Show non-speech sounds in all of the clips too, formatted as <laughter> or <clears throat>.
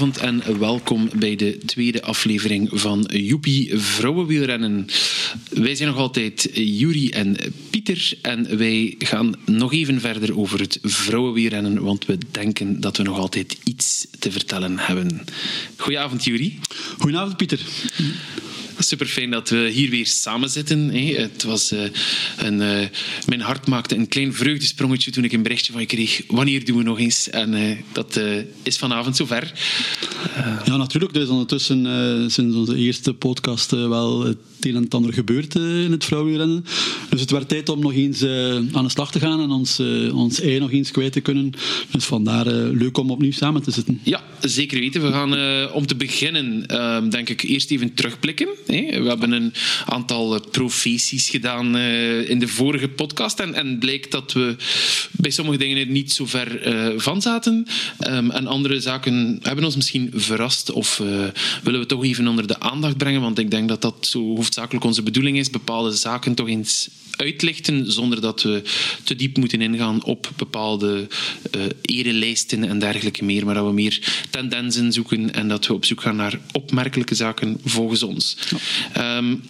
goedenavond en welkom bij de tweede aflevering van Joepie Vrouwenwielrennen. Wij zijn nog altijd Juri en Pieter en wij gaan nog even verder over het vrouwenwielrennen, want we denken dat we nog altijd iets te vertellen hebben. Goedenavond Juri. Goedenavond Pieter. Super fijn dat we hier weer samen zitten. Het was uh, een, uh, mijn hart maakte een klein vreugdesprongetje toen ik een berichtje van je kreeg. Wanneer doen we nog eens? En uh, dat is vanavond zover. ja, natuurlijk. Er is ondertussen sinds onze eerste podcast wel het een en het ander gebeurd in het vrouwenrennen. Dus het werd tijd om nog eens aan de slag te gaan en ons, ons ei nog eens kwijt te kunnen. Dus vandaar leuk om opnieuw samen te zitten. Ja, zeker weten. We gaan om te beginnen, denk ik, eerst even terugblikken. We hebben een aantal eh, professies gedaan eh, in de vorige podcast en, en bleek dat we bij sommige dingen er niet zo ver eh, van zaten. Ehm, en andere zaken hebben ons misschien verrast of willen we toch even onder de aandacht brengen, want ik denk dat dat zo hoofdzakelijk onze bedoeling is, bepaalde zaken toch eens uitlichten zonder dat we te diep moeten ingaan op bepaalde uh, erelijsten en dergelijke meer, maar dat we meer tendensen zoeken en dat we op zoek gaan naar opmerkelijke zaken volgens ons. Ja. Um,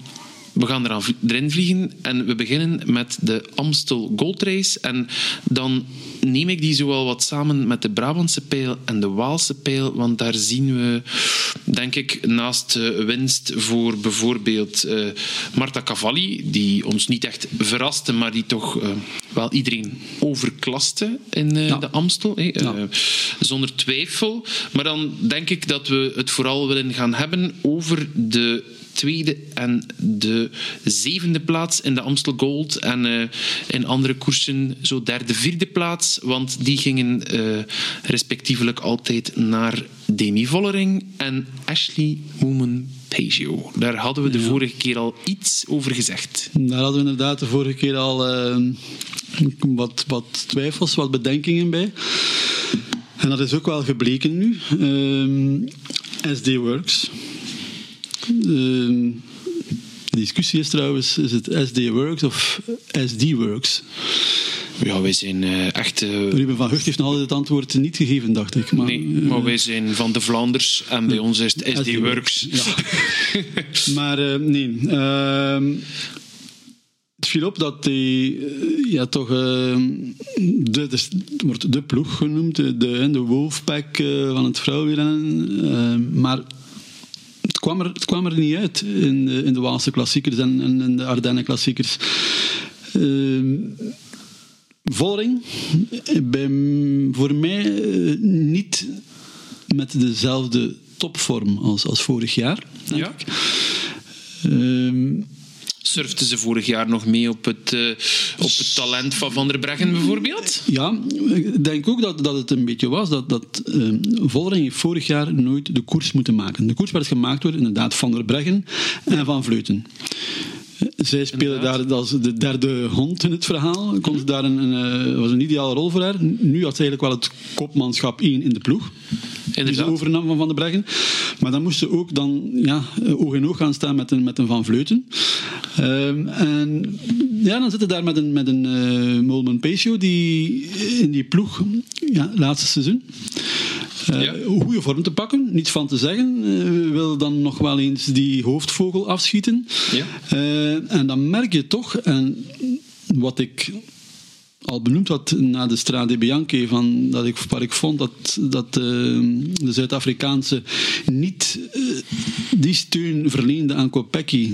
we gaan eraan, erin vliegen en we beginnen met de Amstel Gold Race. En dan neem ik die zowel wat samen met de Brabantse pijl en de Waalse pijl, want daar zien we, denk ik, naast winst voor bijvoorbeeld uh, Marta Cavalli, die ons niet echt verraste, maar die toch uh, wel iedereen overklaste in uh, ja. de Amstel. Hey, ja. Zonder twijfel. Maar dan denk ik dat we het vooral willen gaan hebben over de tweede en de zevende plaats in de Amstel Gold. En uh, in andere koersen zo derde, vierde plaats. Want die gingen uh, respectievelijk altijd naar Demi Vollering en Ashley Moomen Pagio. Daar hadden we de ja. vorige keer al iets over gezegd. Daar hadden we inderdaad de vorige keer al uh, wat, wat twijfels, wat bedenkingen bij. En dat is ook wel gebleken nu. SD Works de discussie is trouwens, is het SD Works of SD Works? Ja, wij zijn uh, echt... Uh... Ruben van Hucht heeft nog altijd het antwoord niet gegeven, dacht ik. Maar, nee, maar uh, wij zijn van de Vlaanders en bij ons is het SD, SD Works. Ja. <laughs> maar nee... Ehm, het viel op dat die, ja, toch, de, de, wordt de ploeg genoemd, de, de Wolfpack van het vrouwenrennen. maar het kwam er, het kwam er niet uit in de, in de Waalse klassiekers en, en in de Ardennen klassiekers. Uh, Vollering, bij, voor mij uh, niet met dezelfde topvorm als, als vorig jaar. Denk ja. ik. Uh, surften ze vorig jaar nog mee op het, uh, op het talent van Van der Breggen bijvoorbeeld? Ja, ik denk ook dat, dat het een beetje was dat, dat heeft vorig jaar nooit de koers moeten maken. De koers werd gemaakt door inderdaad Van der Breggen en Van Vleuten. Zij speelde daar als de derde hond in het verhaal. Kon ze daar een, een, was een ideale rol voor haar. Nu had ze eigenlijk wel het kopmanschap één in de ploeg. Die ze overnam van Van der Breggen. Maar dan moest ze ook dan ja, oog in oog gaan staan met een, met een Van Vleuten. Um, en ja, dan zitten daar met een, met een uh, Molman Pesio die in die ploeg, ja, laatste seizoen. Uh, ja. goede vorm te pakken, niets van te zeggen. Uh, wil dan nog wel eens die hoofdvogel afschieten. Ja. Uh, en dan merk je toch, en wat ik al benoemd had na de Strade Bianchi, van, dat ik, waar ik vond dat, dat de Zuid-Afrikaanse niet die steun verleende aan Kopecky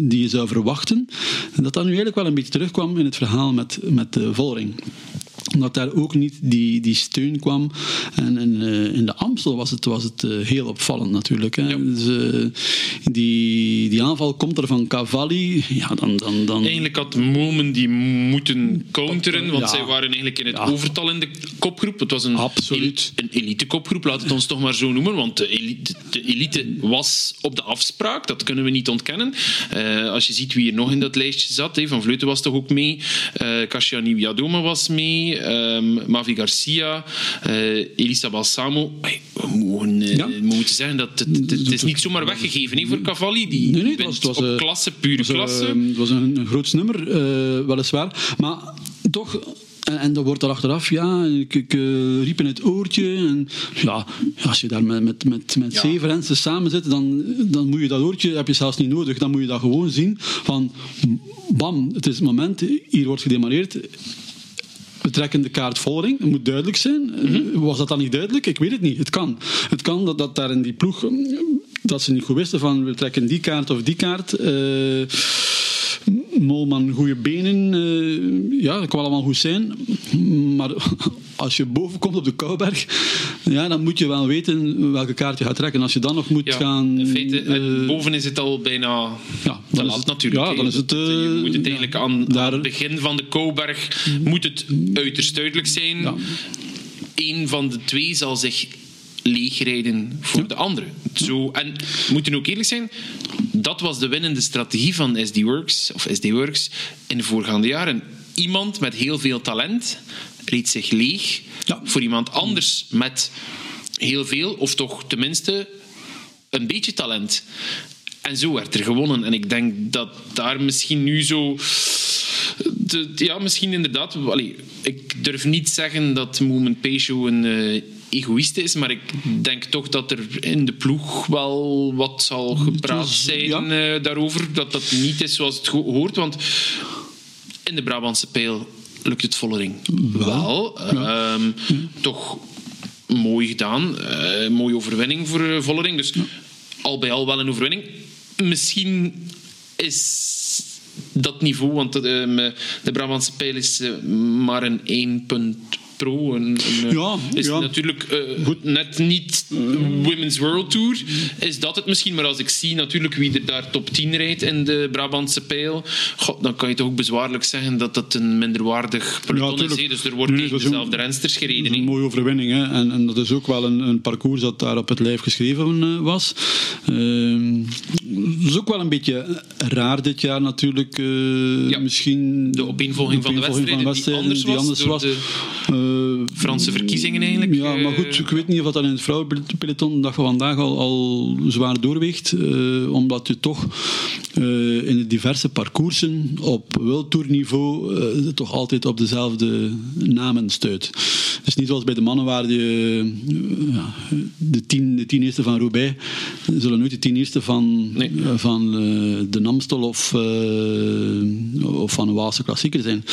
die je zou verwachten. En dat dat nu eigenlijk wel een beetje terugkwam in het verhaal met, met de Volring omdat daar ook niet die, die steun kwam. En in, uh, in de Amstel was het, was het uh, heel opvallend natuurlijk. Hè. Ja. Dus, uh, die, die aanval komt er van Cavalli. Ja, dan, dan, dan... Eigenlijk had Momen die moeten counteren, want ja. zij waren eigenlijk in het ja. overtal in de kopgroep. Het was een, Absoluut. een elite kopgroep, laat het ons toch maar zo noemen, want de elite, de elite was op de afspraak, dat kunnen we niet ontkennen. als je ziet wie er nog in dat lijstje zat, hè, Van Vleuten was toch ook mee, uh, Kashiani Wiadoma was mee, um, Mavi Garcia, uh, Elisa Balsamo. Hey, we, mogen, uh, ja. we moeten zeggen dat het, het, het is niet zomaar weggegeven he, voor Cavalli. Die nee, nee, het was, het was, op klasse, pure was, klasse. Het was een, een groot nummer, weliswaar. Maar toch en, en dan wordt er achteraf, ja, ik, ik eh, riep in het oortje. En, ja, als je daar met, met, met, met Ja. zeven rensters samen zit, dan, dan moet je dat oortje, heb je zelfs niet nodig. Dan moet je dat gewoon zien van, bam, het is het moment, hier wordt gedemareerd. We trekken de kaart Vollering. Het moet duidelijk zijn. Was dat dan niet duidelijk? Ik weet het niet. Het kan. Het kan dat, dat daar in die ploeg... dat ze niet goed wisten van... we trekken die kaart of die kaart. Eh, Molman, goede benen. eh, ja, dat kan allemaal goed zijn. Maar als je boven komt op de Kouberg... Ja, dan moet je wel weten welke kaart je gaat trekken. Als je dan nog moet Ja, gaan... in feite, en eh, boven is het al bijna ja, dan is het- natuurlijk. Ja, dan is het... Dat- je eh, moet het ja, eigenlijk aan, daar- aan het begin van de Kouberg moet het uiterst duidelijk zijn. Ja. Eén van de twee zal zich leegrijden voor de andere. Zo, en we moeten ook eerlijk zijn, dat was de winnende strategie van SD Works, of SD Works in de voorgaande jaren. Iemand met heel veel talent reed zich leeg Ja. voor iemand anders met heel veel, of toch tenminste een beetje talent. En zo werd er gewonnen. En ik denk dat daar misschien nu zo. de- ja, misschien inderdaad. Allee, ik durf niet zeggen dat Moment Pesho een eh, egoïst is, maar ik denk toch dat er in de ploeg wel wat zal gepraat was- zijn ja. eh, daarover. Dat dat niet is zoals het hoort. Want in de Brabantse pijl lukt het Vollering wel. Ehm, Toch mooi gedaan. Eh, mooie overwinning voor eh, Vollering. Dus al bij al wel een overwinning. Misschien is dat niveau, want ehm, de Brabantse pijl is eh, maar een 1 punt eh, Ja, is ja. natuurlijk eh, net niet Women's World Tour. Is dat het misschien? Maar als ik zie natuurlijk wie er daar top 10 rijdt in de Brabantse pijl, god, dan kan je toch ook bezwaarlijk zeggen dat dat een minderwaardig peloton is. tuurlijk. hè. Dus er wordt tegen is dezelfde rensters gereden. Dat is een mooie overwinning. Hè? En, en dat is ook wel een, een parcours dat daar op het lijf geschreven eh, was. Dat is ook wel een beetje raar dit jaar natuurlijk. Ja. Misschien De opeenvolging van de wedstrijden die anders was door de Eh, Franse verkiezingen eigenlijk. ja, maar goed, Eh, ik weet niet of dat in het vrouwenpeloton de dag van vandaag al, al zwaar doorweegt. eh, omdat je toch eh, in de diverse parcoursen op wereldtourniveau eh toch altijd op dezelfde namen stuit. Dus niet zoals bij de mannen waar je ja, de, tien, de tien eerste van Roubaix zullen nooit de tien eerste van, Nee. van de Namstel of, of van een Waalse klassieker zijn.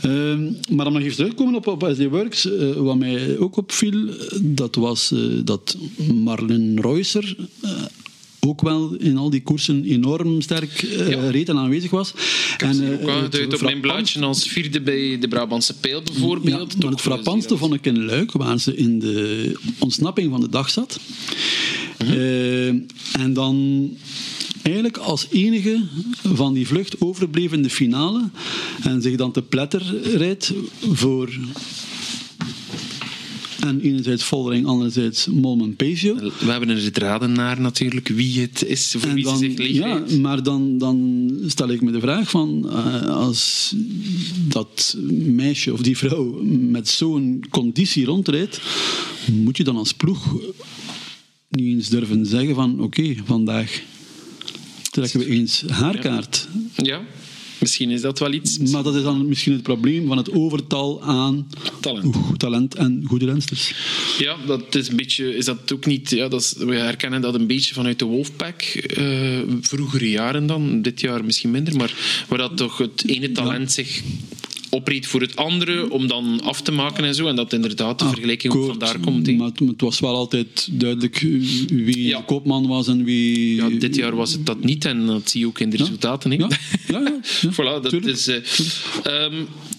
Ehm, maar om nog even terug te komen op, op SD Works, eh, wat mij ook opviel, dat was eh, dat Marlene Reusser eh, ook wel in al die koersen enorm sterk Ja. reed en aanwezig was. Ik ze eh, ook aangeduid op mijn blaadje als vierde bij de Brabantse pijl ja, bijvoorbeeld. maar Toch het frappantste vond ik in Luik, waar ze in de ontsnapping van de dag zat. Mhm. Eh, en dan eigenlijk als enige van die vlucht overbleef in de finale en zich dan te pletter rijdt voor... En enerzijds Voldering, anderzijds Molman Pesio. We hebben er het raden naar natuurlijk wie het is voor En wie dan, ze zich leeg ja, maar dan, dan stel ik me de vraag van eh, als dat meisje of die vrouw met zo'n conditie rondrijdt, moet je dan als ploeg niet eens durven zeggen van oké, vandaag trekken we eens haar kaart. Ja, misschien is dat wel iets. Maar dat is dan misschien het probleem van het overtal aan Talent. oeh, talent en goede rensters. Ja, dat is een beetje, is dat ook niet. Ja, dat is, we herkennen dat een beetje vanuit de Wolfpack. eh, vroegere jaren dan, dit jaar misschien minder, maar waar dat toch het ene talent zich opreed voor het andere om dan af te maken en zo. En dat inderdaad de vergelijking ook vandaar komt. hè. Maar het, was wel altijd duidelijk wie Ja. de koopman was en wie... Ja, dit jaar was het dat niet en dat zie je ook in de resultaten. Ja, ja, ja, ja. <laughs> voilà, dat, tuurlijk. is, eh, ehm,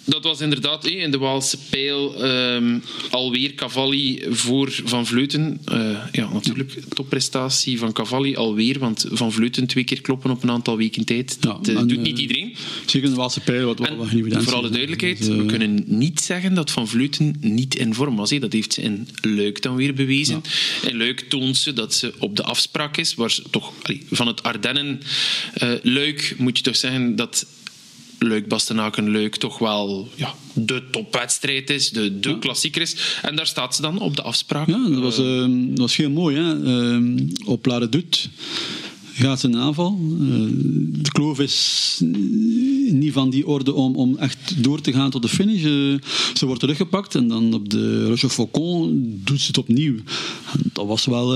dat was inderdaad in de Waalse pijl ehm, alweer Cavalli voor Van Vleuten. Eh, ja, natuurlijk, topprestatie van Cavalli alweer, want Van Vleuten twee keer kloppen op een aantal weken tijd. Dat eh, en, doet niet iedereen. Zeker in de Waalse pijl, wat, evidentie voor alle is. Duidelijkheid, eh, we kunnen niet zeggen dat Van Vleuten niet in vorm was. Dat heeft ze in Luik dan weer bewezen. In Luik toont ze dat ze op de afspraak is, waar ze toch allee, van het Ardennen eh, Luik moet je toch zeggen dat Luik Bastenaken Luik toch wel ja, de topwedstrijd is, de, de klassieker is. En daar staat ze dan op de afspraak. Ja, dat was, eh, dat was heel mooi. Hè? Eh, op La Redoute gaat ze in aanval. Uh, de kloof is niet van die orde om, om echt door te gaan tot de finish. Uh, ze wordt teruggepakt en dan op de Roche Faucon doet ze het opnieuw. Dat was wel...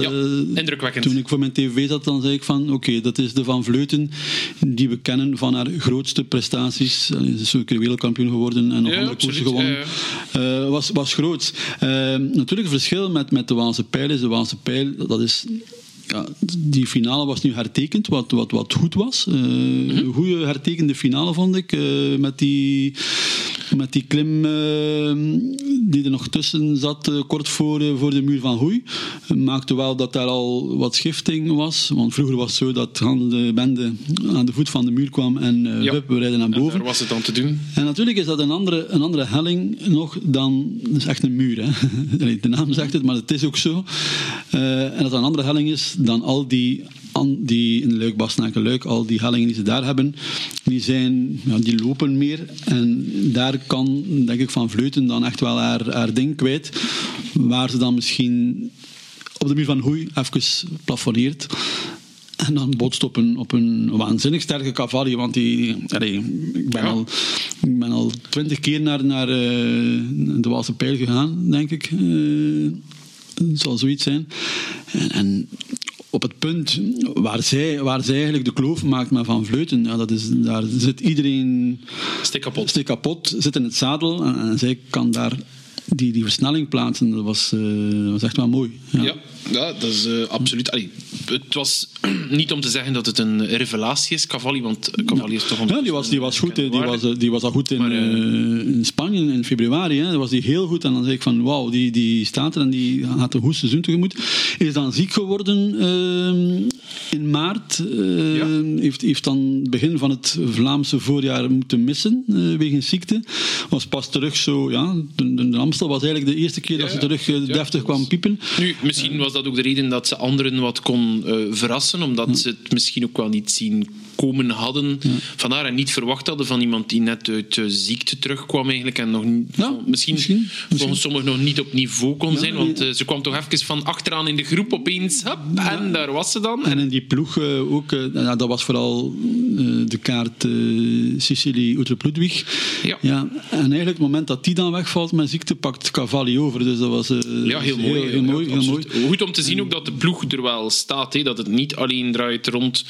ja, indrukwekkend. Toen ik voor mijn tv zat, dan zei ik van oké, dat is de Van Vleuten die we kennen van haar grootste prestaties. Ze is ook wereldkampioen geworden en nog Ja, andere koersen gewonnen. ja, Eh, was, was groot. Eh, natuurlijk, het verschil met, met de Waalse pijl is, de Waalse pijl, dat is... Ja, die finale was nu hertekend, wat, wat, wat goed was. Eh, Een goede hertekende finale vond ik. eh, met, die, met die klim eh, die er nog tussen zat, kort voor, voor de muur van Hoei. Maakte wel dat daar al wat schifting was. Want vroeger was het zo dat de bende aan de voet van de muur kwam en Ja. hup, we rijden naar En boven. daar was het dan te doen. En natuurlijk is dat een andere, een andere helling nog dan... Dat is echt een muur, hè. <laughs> De naam zegt het, maar het is ook zo. En dat dat een andere helling is dan al die... die in Luik, Luik, al die hellingen die ze daar hebben, die, zijn, ja, die lopen meer. En daar kan, denk ik, Van Vleuten dan echt wel haar, haar ding kwijt. Waar ze dan misschien op de muur van Hoei even plafonneert. En dan botst op een, op een waanzinnig sterke Cavalli. Want die, allee, ik, ben Ja. al, ik ben al twintig keer naar, naar eh, de Waalse Pijl gegaan, denk ik. Het zal zoiets zijn. En, en op het punt waar zij, waar zij eigenlijk de kloof maakt met Van Vleuten, ja, dat is, daar zit iedereen Stik kapot. stik kapot, zit in het zadel. En, en zij kan daar die, die versnelling plaatsen. Dat was, eh, dat was echt wel mooi. Ja. Ja, ja dat is eh, absoluut. Allee, het was <clears throat> niet om te zeggen dat het een revelatie is, Cavalli, want Cavalli is toch een. Ja, die was, die was goed. Die was, die was al goed in, Maar, eh, eh, in Spanje in februari. Hè. Dat was die heel goed. En dan zei ik van, wauw, die, die staat er en die gaat een goed seizoen tegemoet. Is dan ziek geworden eh, in maart. Ja. heeft, heeft dan het begin van het Vlaamse voorjaar moeten missen, wegens ziekte. Was pas terug zo, ja. De, de, Amstel was eigenlijk de eerste keer dat ze terug deftig kwam piepen. Nu, misschien was dat ook de reden dat ze anderen wat kon eh, verrassen, omdat ze het misschien ook wel niet zien komen hadden. Vandaar en niet verwacht hadden van iemand die net uit eh, ziekte terugkwam eigenlijk en nog Ja, misschien, misschien, volgens sommigen nog niet op niveau kon zijn, want ja. eh, ze kwam toch even van achteraan in de groep opeens, hop, en daar was ze dan. En in die ploeg eh, ook, ja, dat was vooral de kaart Sicily Utrecht Ludwig. Ja. En eigenlijk het moment dat die dan wegvalt met ziekte, pakt Cavalli over. Dus dat was Ja, heel mooi. Heel, heel mooi, Ja, heel mooi. Goed om te zien ook dat de ploeg er wel staat. Dat het niet alleen draait rond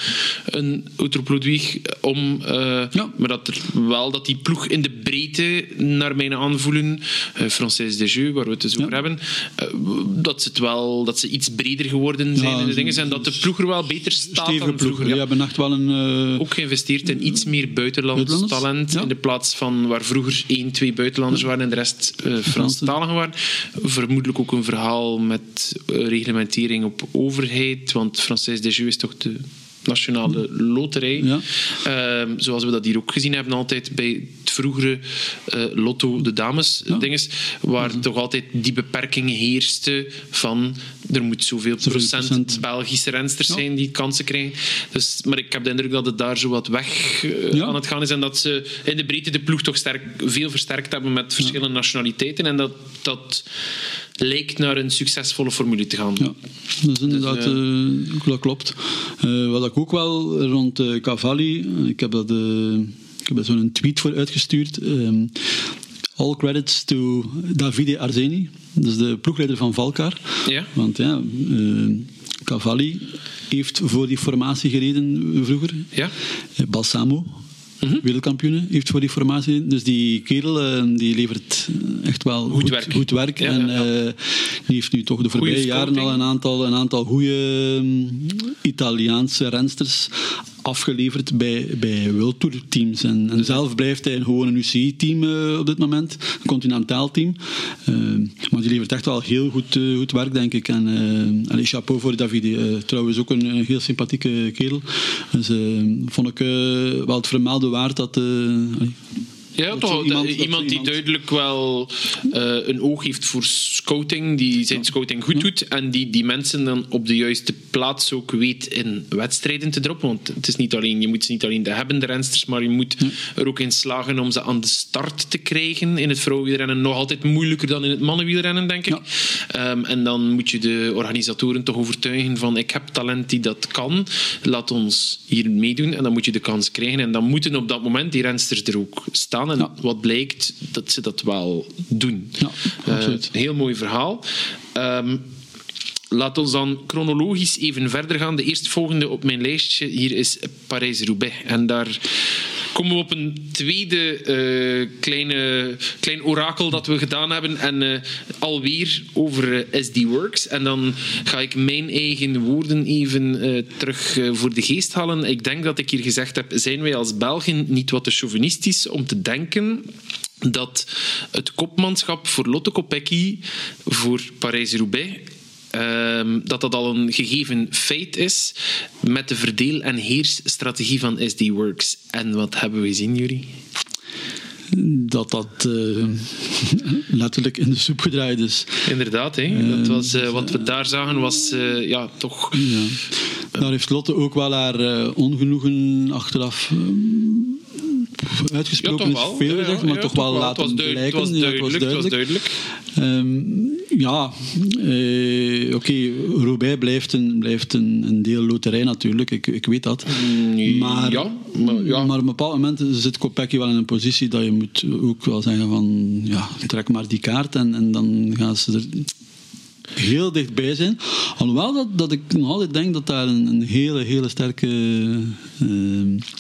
een Utrop Ludwig om, eh, Ja. maar dat er wel dat die ploeg in de breedte, naar mijn aanvoelen, uh, Française Desjeux, waar we het dus over hebben, eh, dat ze het wel, dat ze iets breder geworden zijn in de dingen en dat de ploeg er wel beter staat Stevige dan vroeger. Die Ja. hebben echt wel een... eh, Ook geïnvesteerd in iets meer buitenlands talent. In de plaats van waar vroeger één, twee buitenlanders waren en de rest eh Franstaligen waren. Vermoedelijk ook een verhaal met eh, reglementering op overheid. Want Française Desjeux is toch de nationale loterij. Ja. Ehm, zoals we dat hier ook gezien hebben altijd bij het vroegere eh, Lotto de dames Ja. dinges, waar toch altijd die beperking heerste van er moet zoveel procent, procent. Belgische rensters Ja. zijn die kansen krijgen. Dus, maar ik heb de indruk dat het daar zo wat weg eh, Ja. aan het gaan is en dat ze in de breedte de ploeg toch sterk, veel versterkt hebben met verschillende nationaliteiten en dat dat lijkt naar een succesvolle formule te gaan. Ja, dat is inderdaad, eh, dat klopt. Eh, wat ik ook wel rond eh, Cavalli, eh, ik heb dat, eh, ik heb daar zo'n tweet voor uitgestuurd. All credits to Davide Arzeni, is de ploegleider van Valkar. Ja. Want ja, eh, Cavalli heeft voor die formatie gereden vroeger. Ja? Eh, Balsamo, wereldkampioen, heeft voor die formatie. Dus die kerel eh, die levert echt wel goed, werk. goed werk. Ja, en ja, ja. die heeft nu toch de voorbije jaren al een aantal, een aantal goede Italiaanse rensters afgeleverd bij, bij World Tour teams. En, en zelf blijft hij gewoon een UCI-team eh, op dit moment, een continentaal team. Eh, maar die levert echt wel heel goed, eh, goed werk, denk ik. En allez, chapeau voor Davide. Trouwens ook een, heel sympathieke kerel. Dus vond ik wel het vermelden waard dat... allee, Ja, toch zo iemand- die iemand- duidelijk wel eh, een oog heeft voor scouting, die zijn scouting goed doet en die die mensen dan op de juiste plaats ook weet in wedstrijden te droppen. Want het is niet alleen, je moet ze niet alleen de hebben, de rensters, maar je moet er ook in slagen om ze aan de start te krijgen. In het vrouwenwielrennen nog altijd moeilijker dan in het mannenwielrennen, denk ik. Ehm, en dan moet je de organisatoren toch overtuigen van ik heb talent die dat kan, laat ons hier meedoen en dan moet je de kans krijgen. En dan moeten op dat moment die rensters er ook staan. En Ja. wat blijkt, dat ze dat wel doen. Ja, Eh, heel mooi verhaal. Ehm Laat ons dan chronologisch even verder gaan. De eerstvolgende op mijn lijstje hier is Parijs-Roubaix. En daar komen we op een tweede eh, kleine, klein orakel dat we gedaan hebben. En eh, alweer over eh, SD Works. En dan ga ik mijn eigen woorden even terug voor de geest halen. Ik denk dat ik hier gezegd heb, zijn wij als Belgen niet wat te chauvinistisch om te denken dat het kopmanschap voor Lotte Kopecky voor Parijs-Roubaix ehm, dat dat al een gegeven feit is met de verdeel- en heersstrategie van SD Works. En wat hebben we gezien, Jury? dat dat eh, <laughs> letterlijk in de soep gedraaid is. Inderdaad, hè? Dat was, eh, wat we daar zagen was eh, ja, toch... Ja. Daar heeft Lotte ook wel haar ongenoegen achteraf eh, uitgesproken. Ja, is veel gezegd, maar toch toch wel laten blijken. het was Ja, het was duidelijk, was Ehm, ja, eh, oké, Roubaix blijft, een, blijft een, een deel loterij natuurlijk, ik, ik weet dat. Maar, Mm, ja, maar ja. maar op een bepaald moment zit Kopecky wel in een positie dat je moet ook wel zeggen van, ja, trek maar die kaart en, en dan gaan ze er heel dichtbij zijn. Alhoewel dat, dat ik nog altijd denk dat daar een, een hele, hele sterke eh,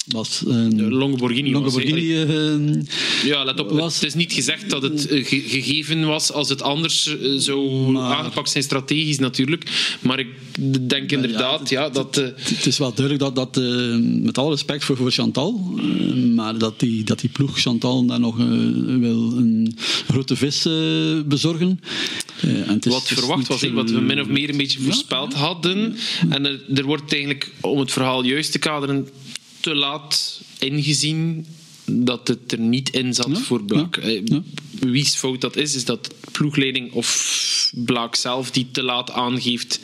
was. Een was, Lamborghini, eh, Ja, let op. Was- Het is niet gezegd dat het eh, ge- gegeven was als het anders zou Maar- aangepakt zijn strategisch natuurlijk. Maar ik denk inderdaad ja, dat... eh, Het is wel duidelijk dat, dat met alle respect voor, voor Chantal, maar dat die, dat die ploeg Chantal daar nog wil een grote vis bezorgen. En het is- wat het is verwacht was, wat we min of meer een beetje voorspeld hadden. En er, er wordt eigenlijk, om het verhaal juist te kaderen, te laat ingezien dat het er niet in zat Ja, voor Blaak. ja, Eh, ja. Wie's fout dat is, is dat ploegleiding of Blaak zelf die te laat aangeeft.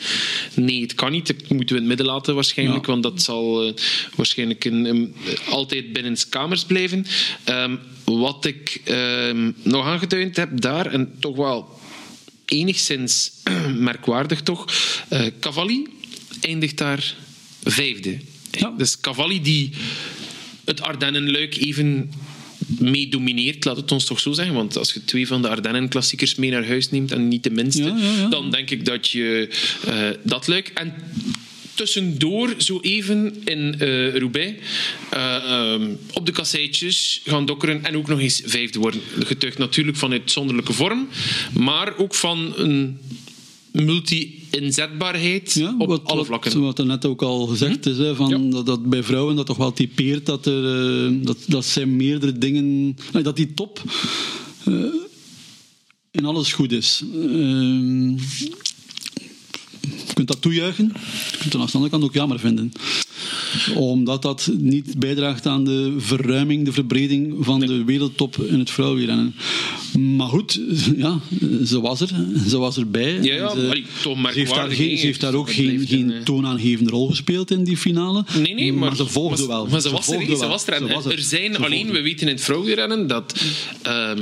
Nee, het kan niet. Dat moeten we in het midden laten waarschijnlijk, want dat zal eh, waarschijnlijk een, een- altijd binnen kamers blijven. Ehm, wat ik ehm, nog aangeduid heb daar, en toch wel enigszins <clears throat> merkwaardig toch. eh Cavalli eindigt daar vijfde. Ja. Dus Cavalli die het Ardennenluik even mee domineert, laat het ons toch zo zeggen. Want als je twee van de Ardennen-klassiekers mee naar huis neemt, en niet de minste, Ja, ja, ja. dan denk ik dat je eh, dat luik... En tussendoor, zo even in eh Roubaix, eh, ehm, op de kasseitjes gaan dokkeren en ook nog eens vijfde worden. Dat getuigt natuurlijk van uitzonderlijke vorm, maar ook van een multi-inzetbaarheid Ja, op wat, alle vlakken. Wat er net ook al gezegd is, hè, van Ja. dat, dat bij vrouwen dat toch wel typeert dat, er, eh, dat, dat zijn meerdere dingen... nee, dat die top in alles goed is. Je kunt dat toejuichen, je kunt het aan de andere kant ook jammer vinden. Omdat dat niet bijdraagt aan de verruiming, de verbreding van de wereldtop in het vrouwenwielrennen. Maar goed, <laughs> ja, ze was er. Ze was erbij. Ja, ze- toch heeft daar, geen, ze heeft daar ook geen, geen een, eh, toonaangevende rol gespeeld in die finale. Nee, nee, maar, ze volgde maar- wel. Maar ze was er, ze was er. En er zijn alleen, we weten in het vrouwenrennen dat, ehm,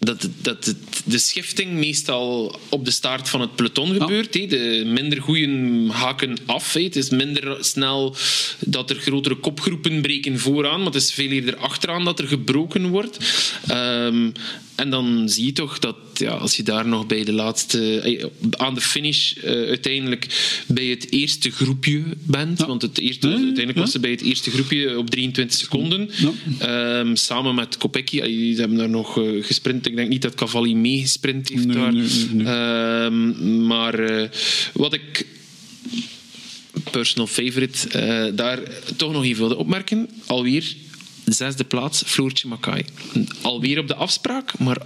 dat, dat het- de schifting meestal op de staart van het peloton gebeurt. hè. De minder goeien haken af. Het is minder snel dat er grotere kopgroepen breken vooraan, maar het is veel eerder achteraan dat er gebroken wordt. Ehm, en dan zie je toch dat ja, als je daar nog bij de laatste, eh, aan de finish eh, uiteindelijk bij het eerste groepje bent, Ja. want het eerste, Ja, ja, uiteindelijk ja. was ze bij het eerste groepje op 23 seconden, Ja. Ehm, samen met Kopecky. Allee, Ze hebben daar nog eh, gesprint. Ik denk niet dat Cavalli meegesprint heeft Nee, daar. nee, nee, nee. Ehm, maar eh, wat ik personal favorite eh, daar toch nog even wilde opmerken, alweer zesde plaats, Floortje Makai. Alweer op de afspraak, maar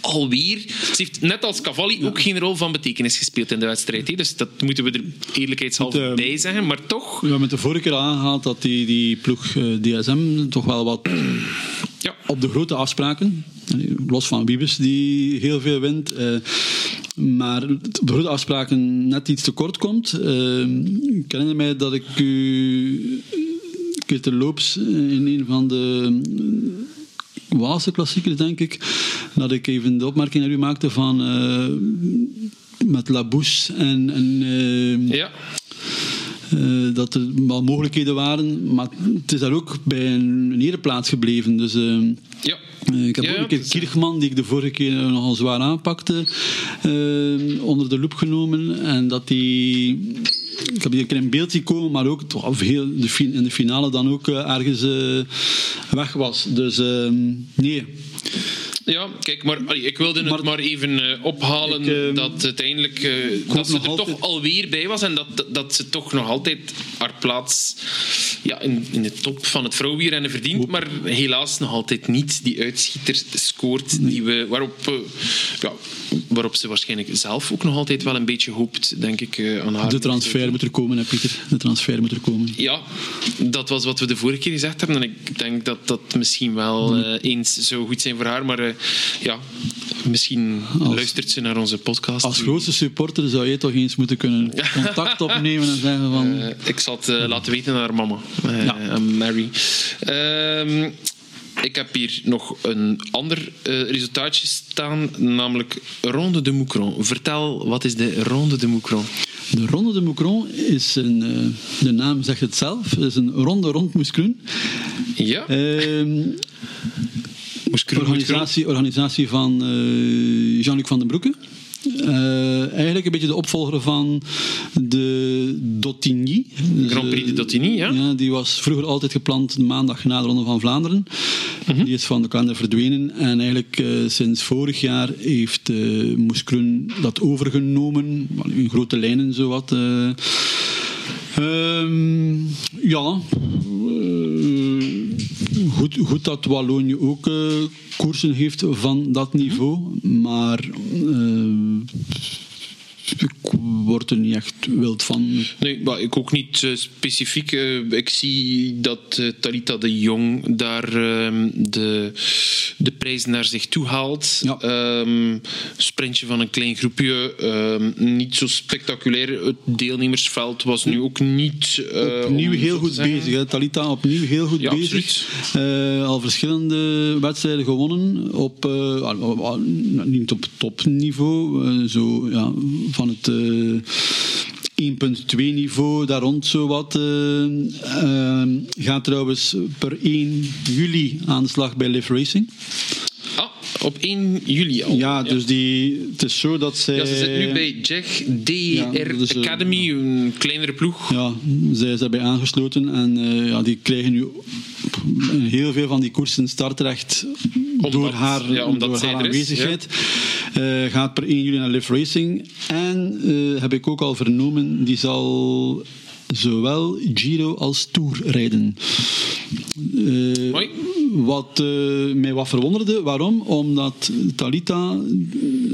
alweer. Ze heeft net als Cavalli ook geen rol van betekenis gespeeld in de wedstrijd. hè. Dus dat moeten we er eerlijkheidshalve Met, eh, bij zeggen. Maar toch, We hebben het de vorige keer aangehaald dat die, die ploeg eh, DSM toch wel wat <clears throat> Ja. op de grote afspraken. Los van Wiebes die heel veel wint. eh, maar op de grote afspraken net iets te kort komt. Eh, ik herinner mij dat ik u een keer terloops in een van de Waalse klassiekers, denk ik, dat ik even de opmerking naar u maakte van eh, met Labouche en, en eh, Ja. eh, dat er wel mogelijkheden waren, maar het is daar ook bij een, een ereplaats gebleven. Dus Ja. ik heb Ja, ook een keer Kirchman, die ik de vorige keer nogal zwaar aanpakte, onder de loep genomen. En dat die... Ik heb die een keer in beeld zien komen, maar ook de fin- in de finale dan ook eh, ergens eh, weg was. Dus eh, nee. Ja, kijk, maar allee, ik wilde het Maar- maar, even eh, ophalen Ik, ehm, dat uiteindelijk eh, dat ze er altijd- toch alweer bij was en dat, dat ze toch nog altijd haar plaats ja, in, in de top van het vrouwenwielrennen verdient, maar helaas nog altijd niet die uitschieter scoort die we, waarop, eh, ja, waarop ze waarschijnlijk zelf ook nog altijd wel een beetje hoopt, denk ik, aan haar. De transfer moet er komen, hè, Pieter. De transfer moet er komen. Ja, dat was wat we de vorige keer gezegd hebben. En ik denk dat dat misschien wel Mm. eens zou goed zijn voor haar. Maar ja, misschien Als- luistert ze naar onze podcast. Als grootste supporter zou jij toch eens moeten kunnen <laughs> contact opnemen en zeggen van... Eh, ik zal het eh, laten weten aan haar mama, eh, Ja. Mary. Ehm, ik heb hier nog een ander resultaatje staan, namelijk Ronde de Moucron. Vertel, wat is de Ronde de Moucron? De Ronde de Moucron is een... de naam zegt het zelf. Is een ronde rond. Ja, Organisatie, organisatie van eh, Jean-Luc van den Broeke. Eh, eigenlijk een beetje de opvolger van de Dottigny. Grand Prix de eh, Dottigny, ja. Die was vroeger altijd gepland de maandag na de Ronde van Vlaanderen. Mhm. Die is van de kalender verdwenen. En eigenlijk sinds vorig jaar heeft Moeskroen dat overgenomen. In grote lijnen zowat. eh Ehm, ja, goed, goed dat Wallonië ook eh, koersen heeft van dat niveau, maar eh, ik word er niet echt wild van. Nee, maar ik ook niet eh, specifiek. Eh, ik zie dat eh, Talita de Jong daar ehm, de, de prijs naar zich toe haalt. Ja. Ehm, sprintje van een klein groepje. ehm, niet zo spectaculair. Het deelnemersveld was nu ook niet. eh, Opnieuw heel goed zeggen. bezig. Hè. Talita opnieuw heel goed Ja, bezig. Eh, al verschillende wedstrijden gewonnen. Op, eh, niet op topniveau. zo, ja, van het eh 1.2 niveau, daar rond zo wat. eh, eh, gaat trouwens per 1 juli aan de slag bij Live Racing. Ah, op 1 juli al. Ja, dus die, het is zo dat zij... Ja, ze zit nu bij JEG DR dus, eh, Academy, een kleinere ploeg. Ja, zij is daarbij aangesloten en eh, ja, die krijgen nu heel veel van die koersen startrecht door haar, ja, omdat door zij haar er is, aanwezigheid. Eh, gaat per 1 juli naar Live Racing. En eh, heb ik ook al vernomen, die zal zowel Giro als Tour rijden. Mooi. wat eh, mij wat verwonderde. Waarom? Omdat Talita,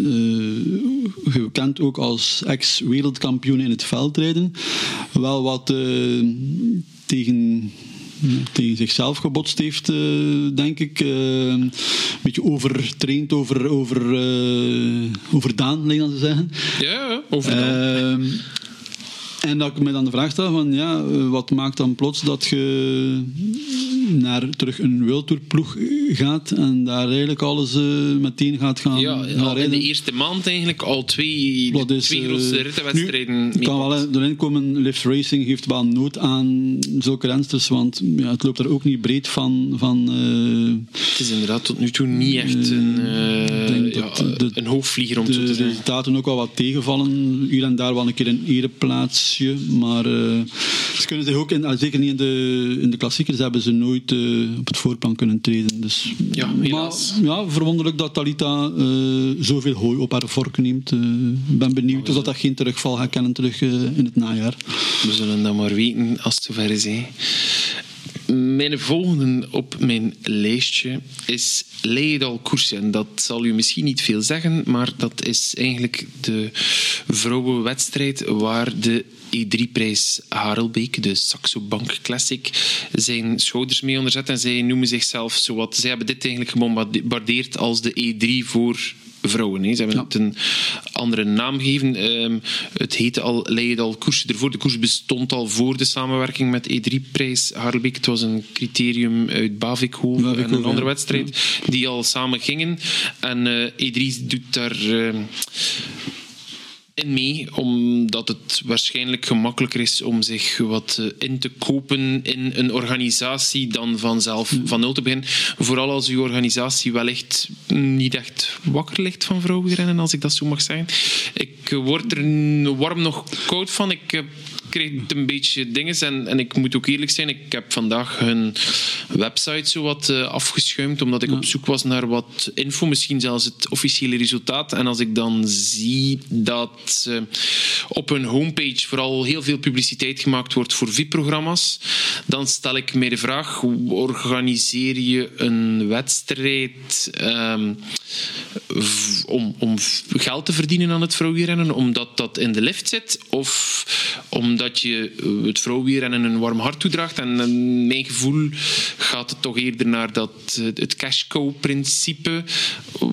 eh, gekend ook als ex-wereldkampioen in het veldrijden, wel wat tegen, tegen zichzelf gebotst heeft, denk ik. Een beetje overtraind, over, over, overdaan, lijkt dat te zeggen. Ja, overdaan. Ehm, en dat ik me dan de vraag stel van, ja, eh, wat maakt dan plots dat je naar terug een World Tour ploeg gaat en daar eigenlijk alles eh, meteen gaat gaan, Ja, gaan al in de eerste maand eigenlijk al twee, is, twee eh, grote rittenwedstrijden. nu, kan wel erin komen, Lift Racing heeft wel nood aan zulke rensters, want ja, het loopt er ook niet breed van... van Het is inderdaad tot nu toe niet echt een, denk ja, de- een hoofdvlieger om zo te de resultaten ook wel wat tegenvallen. Hier en daar wel een keer een Maar eh, ze kunnen zich ook, in, ah, zeker niet in de, in de klassiekers, hebben ze nooit eh, op het voorplan kunnen treden. Dus, Ja, helaas. Maar ja, verwonderlijk dat Talita eh, zoveel hooi op haar vork neemt. Ik ben benieuwd of dat, dat geen terugval gaat kennen terug in het najaar. We zullen dat maar weten als het zover is. Hè. mijn volgende op mijn lijstje is Leidal Koersen. En dat zal u misschien niet veel zeggen, maar dat is eigenlijk de vrouwenwedstrijd waar de E3-prijs Harelbeek, de Saxo Bank Classic, zijn schouders mee onderzet. En zij noemen zichzelf zowat. Zij hebben dit eigenlijk gebombardeerd als de E3 voor vrouwen. Hè. Ze hebben het een andere naam gegeven. Ehm, het heette al Leidal Koers ervoor. De koers bestond al voor de samenwerking met E3-prijs Harelbeek. Het was een criterium uit Bavikhoven en een andere wedstrijd die al samen gingen. En uh, E3 doet daar... Uh, in mee, omdat het waarschijnlijk gemakkelijker is om zich wat eh, in te kopen in een organisatie dan vanzelf mm. van nul te beginnen. Vooral als uw organisatie wellicht niet echt wakker ligt van vrouwenrennen, als ik dat zo mag zeggen. Ik word er warm nog koud van. Ik kreeg het een beetje dingen. En, en ik moet ook eerlijk zijn, ik heb vandaag hun website zo wat uh, afgeschuimd, omdat ik op zoek was naar wat info, misschien zelfs het officiële resultaat. En als ik dan zie dat uh, op hun homepage vooral heel veel publiciteit gemaakt wordt voor VIP-programma's, dan stel ik mij de vraag, hoe organiseer je een wedstrijd um, om, om geld te verdienen aan het vrouwenrennen, omdat dat in de lift zit, of omdat dat je eh, het vrouwenwielrennen een warm hart toedraagt. En mijn gevoel gaat het toch eerder naar dat, eh, het cash cow-principe.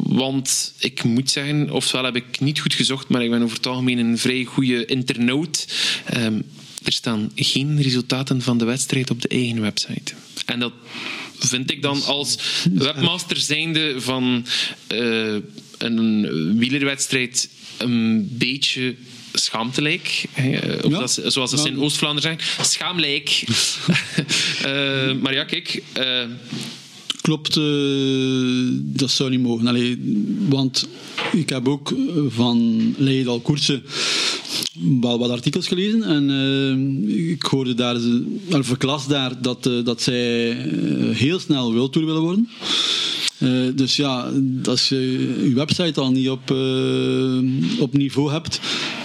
Want ik moet zeggen, ofwel heb ik niet goed gezocht, maar ik ben over het algemeen een vrij goede internaut. Um, er staan geen resultaten van de wedstrijd op de eigen website. En dat vind ik dan als webmaster zijnde van uh, een wielerwedstrijd een beetje schaamtelijk. Ja. zoals ze in Oost-Vlaanderen zeggen. Schaamlijk. uh, <laughs> maar ja, kijk. Uh, Klopt, uh, dat zou niet mogen. Allee, want ik heb ook van Leidal Koersen wel wat artikels gelezen en uh, ik hoorde daar, of ik las daar dat, uh, dat zij heel snel World willen worden. Uh, dus ja, als je je website al niet op, op niveau hebt,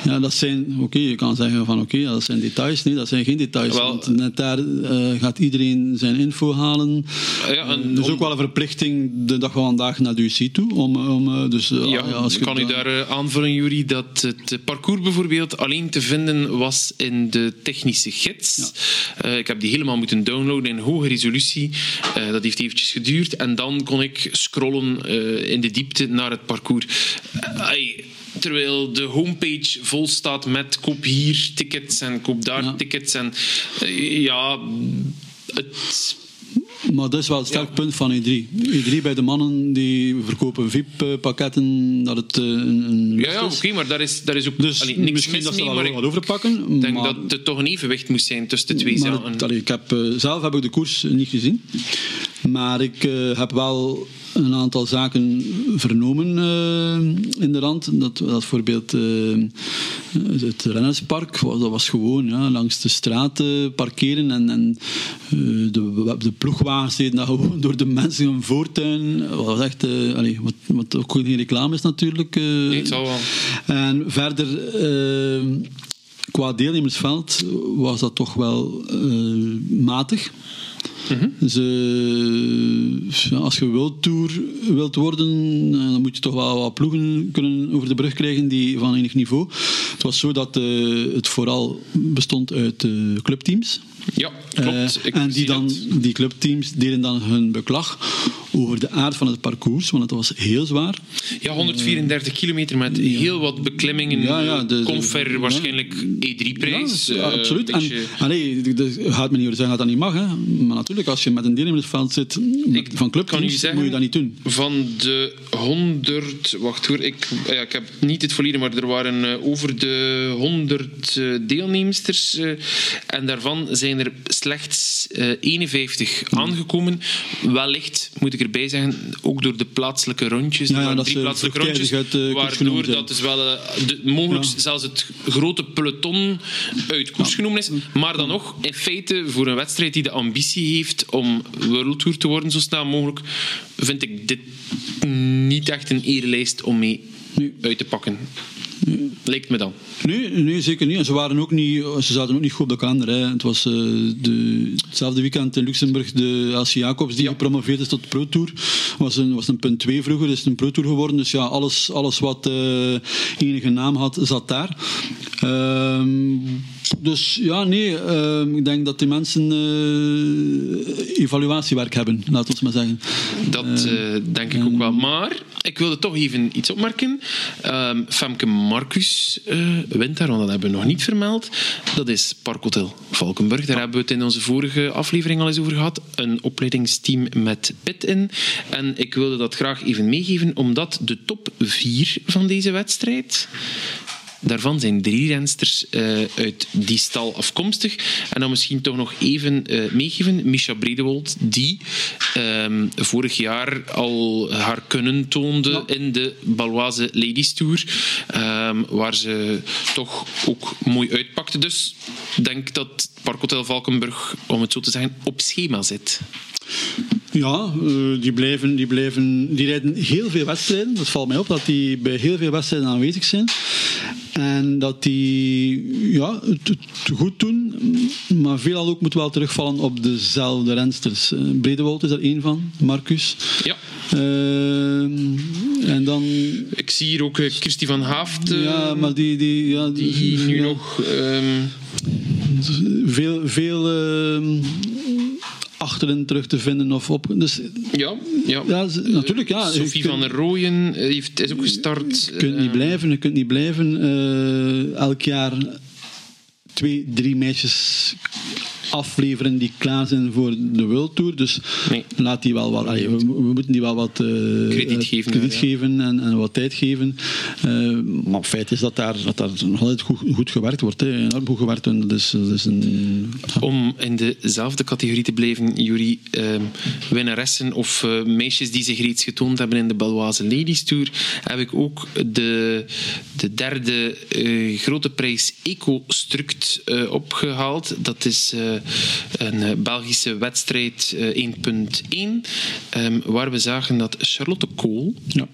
ja, dat zijn, oké, je kan zeggen van oké, dat zijn details. Nee, dat zijn geen details. Wel, want net daar uh, gaat iedereen zijn info halen. Uh, ja, en dus ook wel een verplichting de dag van vandaag naar de UC toe. Om, om, uh, dus, ja, als kan u daar aanvullen, Jury, dat het parcours bijvoorbeeld alleen te vinden was in de technische gids. Ja. ik heb die helemaal moeten downloaden in hoge resolutie. dat heeft eventjes geduurd. En dan kon ik scrollen in de diepte naar het parcours. Terwijl de homepage vol staat met koop hier tickets en koop daar tickets. En uh, ja, het maar dat is wel het sterk punt van E3. E3 bij de mannen die verkopen VIP-pakketten, dat het eh, een. ja, ja oké, maar daar is, daar is ook dus niks misschien dat ze wel wat overpakken. Ik denk dat het toch een evenwicht moest zijn tussen de twee zaken. Ik heb, eh, zelf heb ik de koers niet gezien. Maar ik uh, heb wel een aantal zaken vernomen uh, in de rand. Dat, dat bijvoorbeeld uh, het rennerspark, dat was gewoon ja, langs de straten parkeren en, en uh, de, de ploegwagens deden dat gewoon door de mensen in een voortuin. Dat was echt, allee, wat, wat ook geen reclame is natuurlijk. nee, het zal wel. En verder qua deelnemersveld was dat toch wel matig. Dus als je World Tour wilt worden, eh, dan moet je toch wel wat ploegen kunnen over de brug krijgen die van enig niveau. Het was zo dat uh, het vooral bestond uit uh, clubteams. Ja, klopt. Uh, en die, dan, die clubteams deden dan hun beklag over de aard van het parcours, want het was heel zwaar. Ja, 134 kilometer met heel wat beklimmingen. Ja, ja, de, Confer waarschijnlijk E3-prijs. Ja, absoluut. En, allee, gaat me niet zeggen dat dat niet mag, hè. maar natuurlijk, als je met een deelnemersveld zit van clubteams, moet je dat niet doen. Van de 100, wacht hoor, ik, ja, ik heb niet het verleden, maar er waren over de 100 uh, deelnemsters en daarvan zijn er slechts 51 aangekomen. Wellicht, moet ik erbij zeggen, ook door de plaatselijke rondjes. Ja, ja dat drie plaatselijke rondjes, uit, waardoor dat is wel de, mogelijk ja. zelfs het grote peloton uit koers genomen is. Maar dan nog, in feite, voor een wedstrijd die de ambitie heeft om World Tour te worden zo snel mogelijk, vind ik dit niet echt een erelijst om mee uit te pakken. Lijkt me dan. Nee, nee, zeker niet. En ze, waren ook niet, ze zaten ook niet goed op de kalender. Hè. Het was uh, de, hetzelfde weekend in Luxemburg de Elsie Jacobs die ja. gepromoveerd is tot de Pro Tour. Was een, was een punt 2 vroeger, is een Pro Tour geworden. Dus ja, alles, alles wat uh, enige naam had, zat daar. Uh, dus ja, nee, uh, ik denk dat die mensen uh, evaluatiewerk hebben, laten we maar zeggen. Dat uh, denk ik ook wel. Maar ik wilde toch even iets opmerken. Um, Femke Marcus wint daar, want dat hebben we nog niet vermeld. Dat is Parkhotel Valkenburg. Daar hebben we het in onze vorige aflevering al eens over gehad. Een opleidingsteam met PIT in. En ik wilde dat graag even meegeven, omdat de top 4 van deze wedstrijd Daarvan zijn drie rensters uh, uit die stal afkomstig. En dan misschien toch nog even uh, meegeven. Misha Bredewold, die um, vorig jaar al haar kunnen toonde ja. in de Baloise Ladies Tour. Um, waar ze toch ook mooi uitpakte. Dus ik denk dat Parkhotel Valkenburg, om het zo te zeggen, op schema zit. Ja, die, blijven, die, blijven, die rijden heel veel wedstrijden. Dat valt mij op dat die bij heel veel wedstrijden aanwezig zijn. En dat die ja, het, het goed doen, maar veelal ook moet wel terugvallen op dezelfde rensters. Bredewold is er één van, Marcus. Ja. Uh, en dan... Ik zie hier ook Christy van Haafd. Uh, ja, maar die... Die, ja, die nu ja. nog... Um... Veel... veel uh, achterin terug te vinden of op. Dus, ja, ja. ja natuurlijk. Ja. Sophie van der Rooyen heeft, is ook gestart. Je kunt niet blijven. Je kunt niet blijven. Elk jaar twee, drie meisjes afleveren die klaar zijn voor de World Tour. Dus nee. laat die wel wat, allee, we, we, moeten die wel wat uh, krediet geven, krediet ja. geven en, en, wat tijd geven. Uh, maar feit is dat daar, dat daar nog altijd goed, goed gewerkt wordt. Hè. Enorm goed gewerkt. En dat is, dat is een, Om in dezelfde categorie te blijven, Jury, uh, winnaressen of meisjes die zich reeds getoond hebben in de Baloise Ladies Tour, heb ik ook de, de derde grote prijs Eco-Struct opgehaald. Dat is een Belgische wedstrijd 1.1, um, waar we zagen dat Charlotte Kool ja.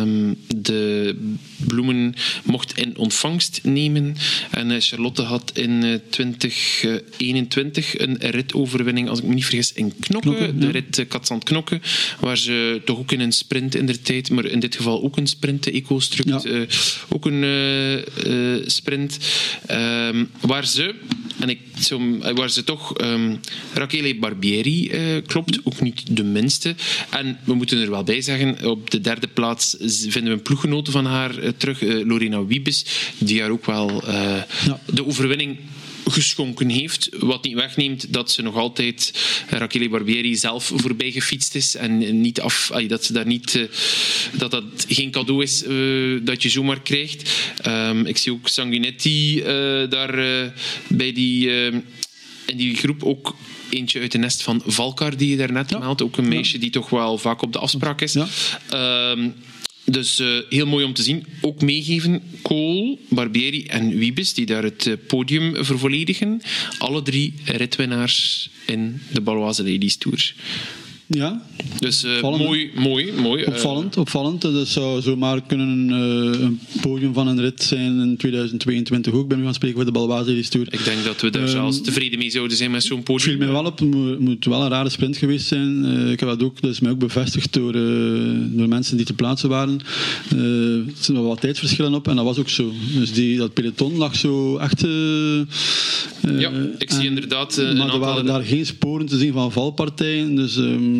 um, de bloemen mocht in ontvangst nemen. En Charlotte had in uh, 2021 een ritoverwinning, als ik me niet vergis, in Knokke. Knokke, de ja. rit Katzand Knokke, waar ze toch ook in een sprint in de tijd, maar in dit geval ook een sprint, de Eco-Struct, Ja. ook een eh, sprint, um, waar ze, en ik, zo, waar ze toch um, Rachele Barbieri uh, klopt, ook niet de minste. En we moeten er wel bij zeggen, op de derde plaats vinden we een ploeggenote van haar uh, terug, uh, Lorena Wiebes, die haar ook wel Ja. de overwinning geschonken heeft. Wat niet wegneemt dat ze nog altijd Rachele Barbieri zelf voorbij gefietst is en niet af, dat ze daar niet dat dat geen cadeau is uh, dat je zomaar krijgt. Um, ik zie ook Sanguinetti daar bij die in die groep ook eentje uit de nest van Valkar die je daarnet Ja. meldt. Ook een meisje Ja. die toch wel vaak op de afspraak is. Ja. Um, dus uh, heel mooi om te zien. Ook meegeven, Kool, Barbieri en Wiebes, die daar het uh, podium vervolledigen. Alle drie ritwinnaars in de Baloise Ladies Tour. Ja, Dus uh, hè? mooi, mooi, mooi. opvallend. opvallend. Dat zou zomaar kunnen uh, een podium van een rit zijn in 2022 ook. Ben ik van spreken voor de Balwaze Ladies Tour. Ik denk dat we daar Ehm, zelfs tevreden mee zouden zijn met zo'n Het viel podium. mij wel op, het moet, wel een rare sprint geweest zijn. Uh, ik heb dat ook, dat is mij ook bevestigd door, door mensen die te plaatsen waren. Er zijn wel wat tijdsverschillen op en dat was ook zo. Dus die, dat peloton lag zo echt. ja, ik zie inderdaad. een maar er waren daar geen sporen te zien van valpartijen. Dus um,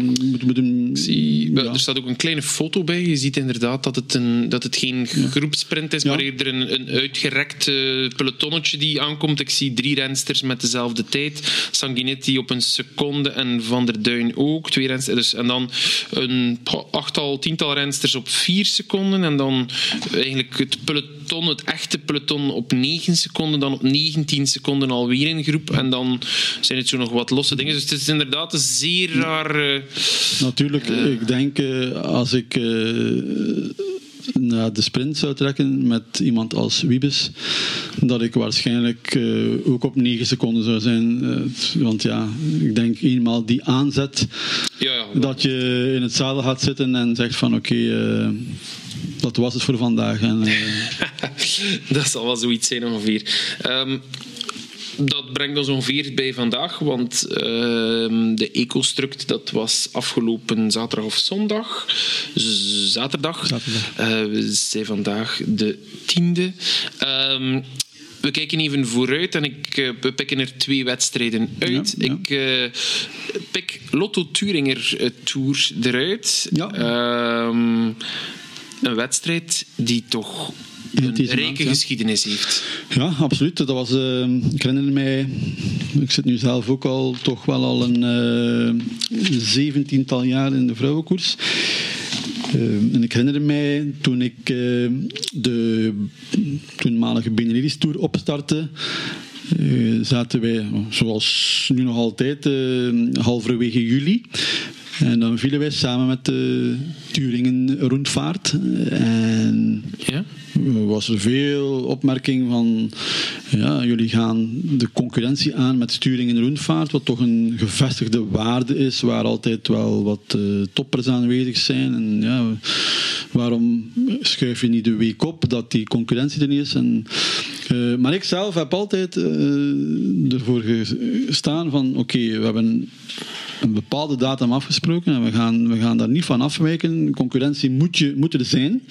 een, zie, ja. Er staat ook een kleine foto bij. Je ziet inderdaad dat het, een, dat het geen groepsprint is, Ja. maar eerder een, een uitgerekt uh, pelotonnetje die aankomt. Ik zie drie rensters met dezelfde tijd. Sanguinetti op een seconde en Van der Duin ook. Twee rensters. Dus, en dan een poh, achttal, tiental rensters op vier seconden. En dan eigenlijk het peloton, het echte peloton op 9 seconden. Dan op 19 seconden alweer in groep. En dan zijn het zo nog wat losse dingen. Dus het is inderdaad een zeer raar... Uh, Natuurlijk, Eh. ik denk uh, als ik uh, naar de sprint zou trekken met iemand als Wiebes, dat ik waarschijnlijk uh, ook op 9 seconden zou zijn. want ja, ik denk eenmaal die aanzet, ja, ja. dat je in het zadel gaat zitten en zegt van oké, okay, dat was het voor vandaag. En, <laughs> dat zal wel zoiets zijn ongeveer. Ehm, dat brengt ons ongeveer bij vandaag, want ehm, de EcoStruct dat was afgelopen zaterdag of zondag. Zaterdag. Zaterdag. Eh, we zijn vandaag de tiende. Ehm, we kijken even vooruit en ik, eh, we pikken er twee wedstrijden uit. Ja, ja. Ik eh, pik Lotto Thuringer eh, Tour eruit. Ja. Ehm, een wedstrijd die toch een rijke ja. geschiedenis heeft. Ja, absoluut. Dat was, eh, ik herinner mij, ik zit nu zelf ook al toch wel al een eh, zeventiental jaar in de vrouwenkoers. Eh, en ik herinner mij toen ik de toenmalige Benelux Tour opstartte. zaten wij, zoals nu nog altijd, halverwege juli. En dan vielen wij samen met de Turingen rondvaart. En Ja? Was er veel opmerking van ja, jullie gaan de concurrentie aan met sturing en rondvaart, wat toch een gevestigde waarde is, waar altijd wel wat eh, toppers aanwezig zijn. En ja, waarom schuif je niet de week op dat die concurrentie er niet is? Eh, maar ik zelf heb altijd eh, ervoor gestaan van oké, we hebben een bepaalde datum afgesproken en we gaan, we gaan daar niet van afwijken. Concurrentie moet, je, moet er zijn.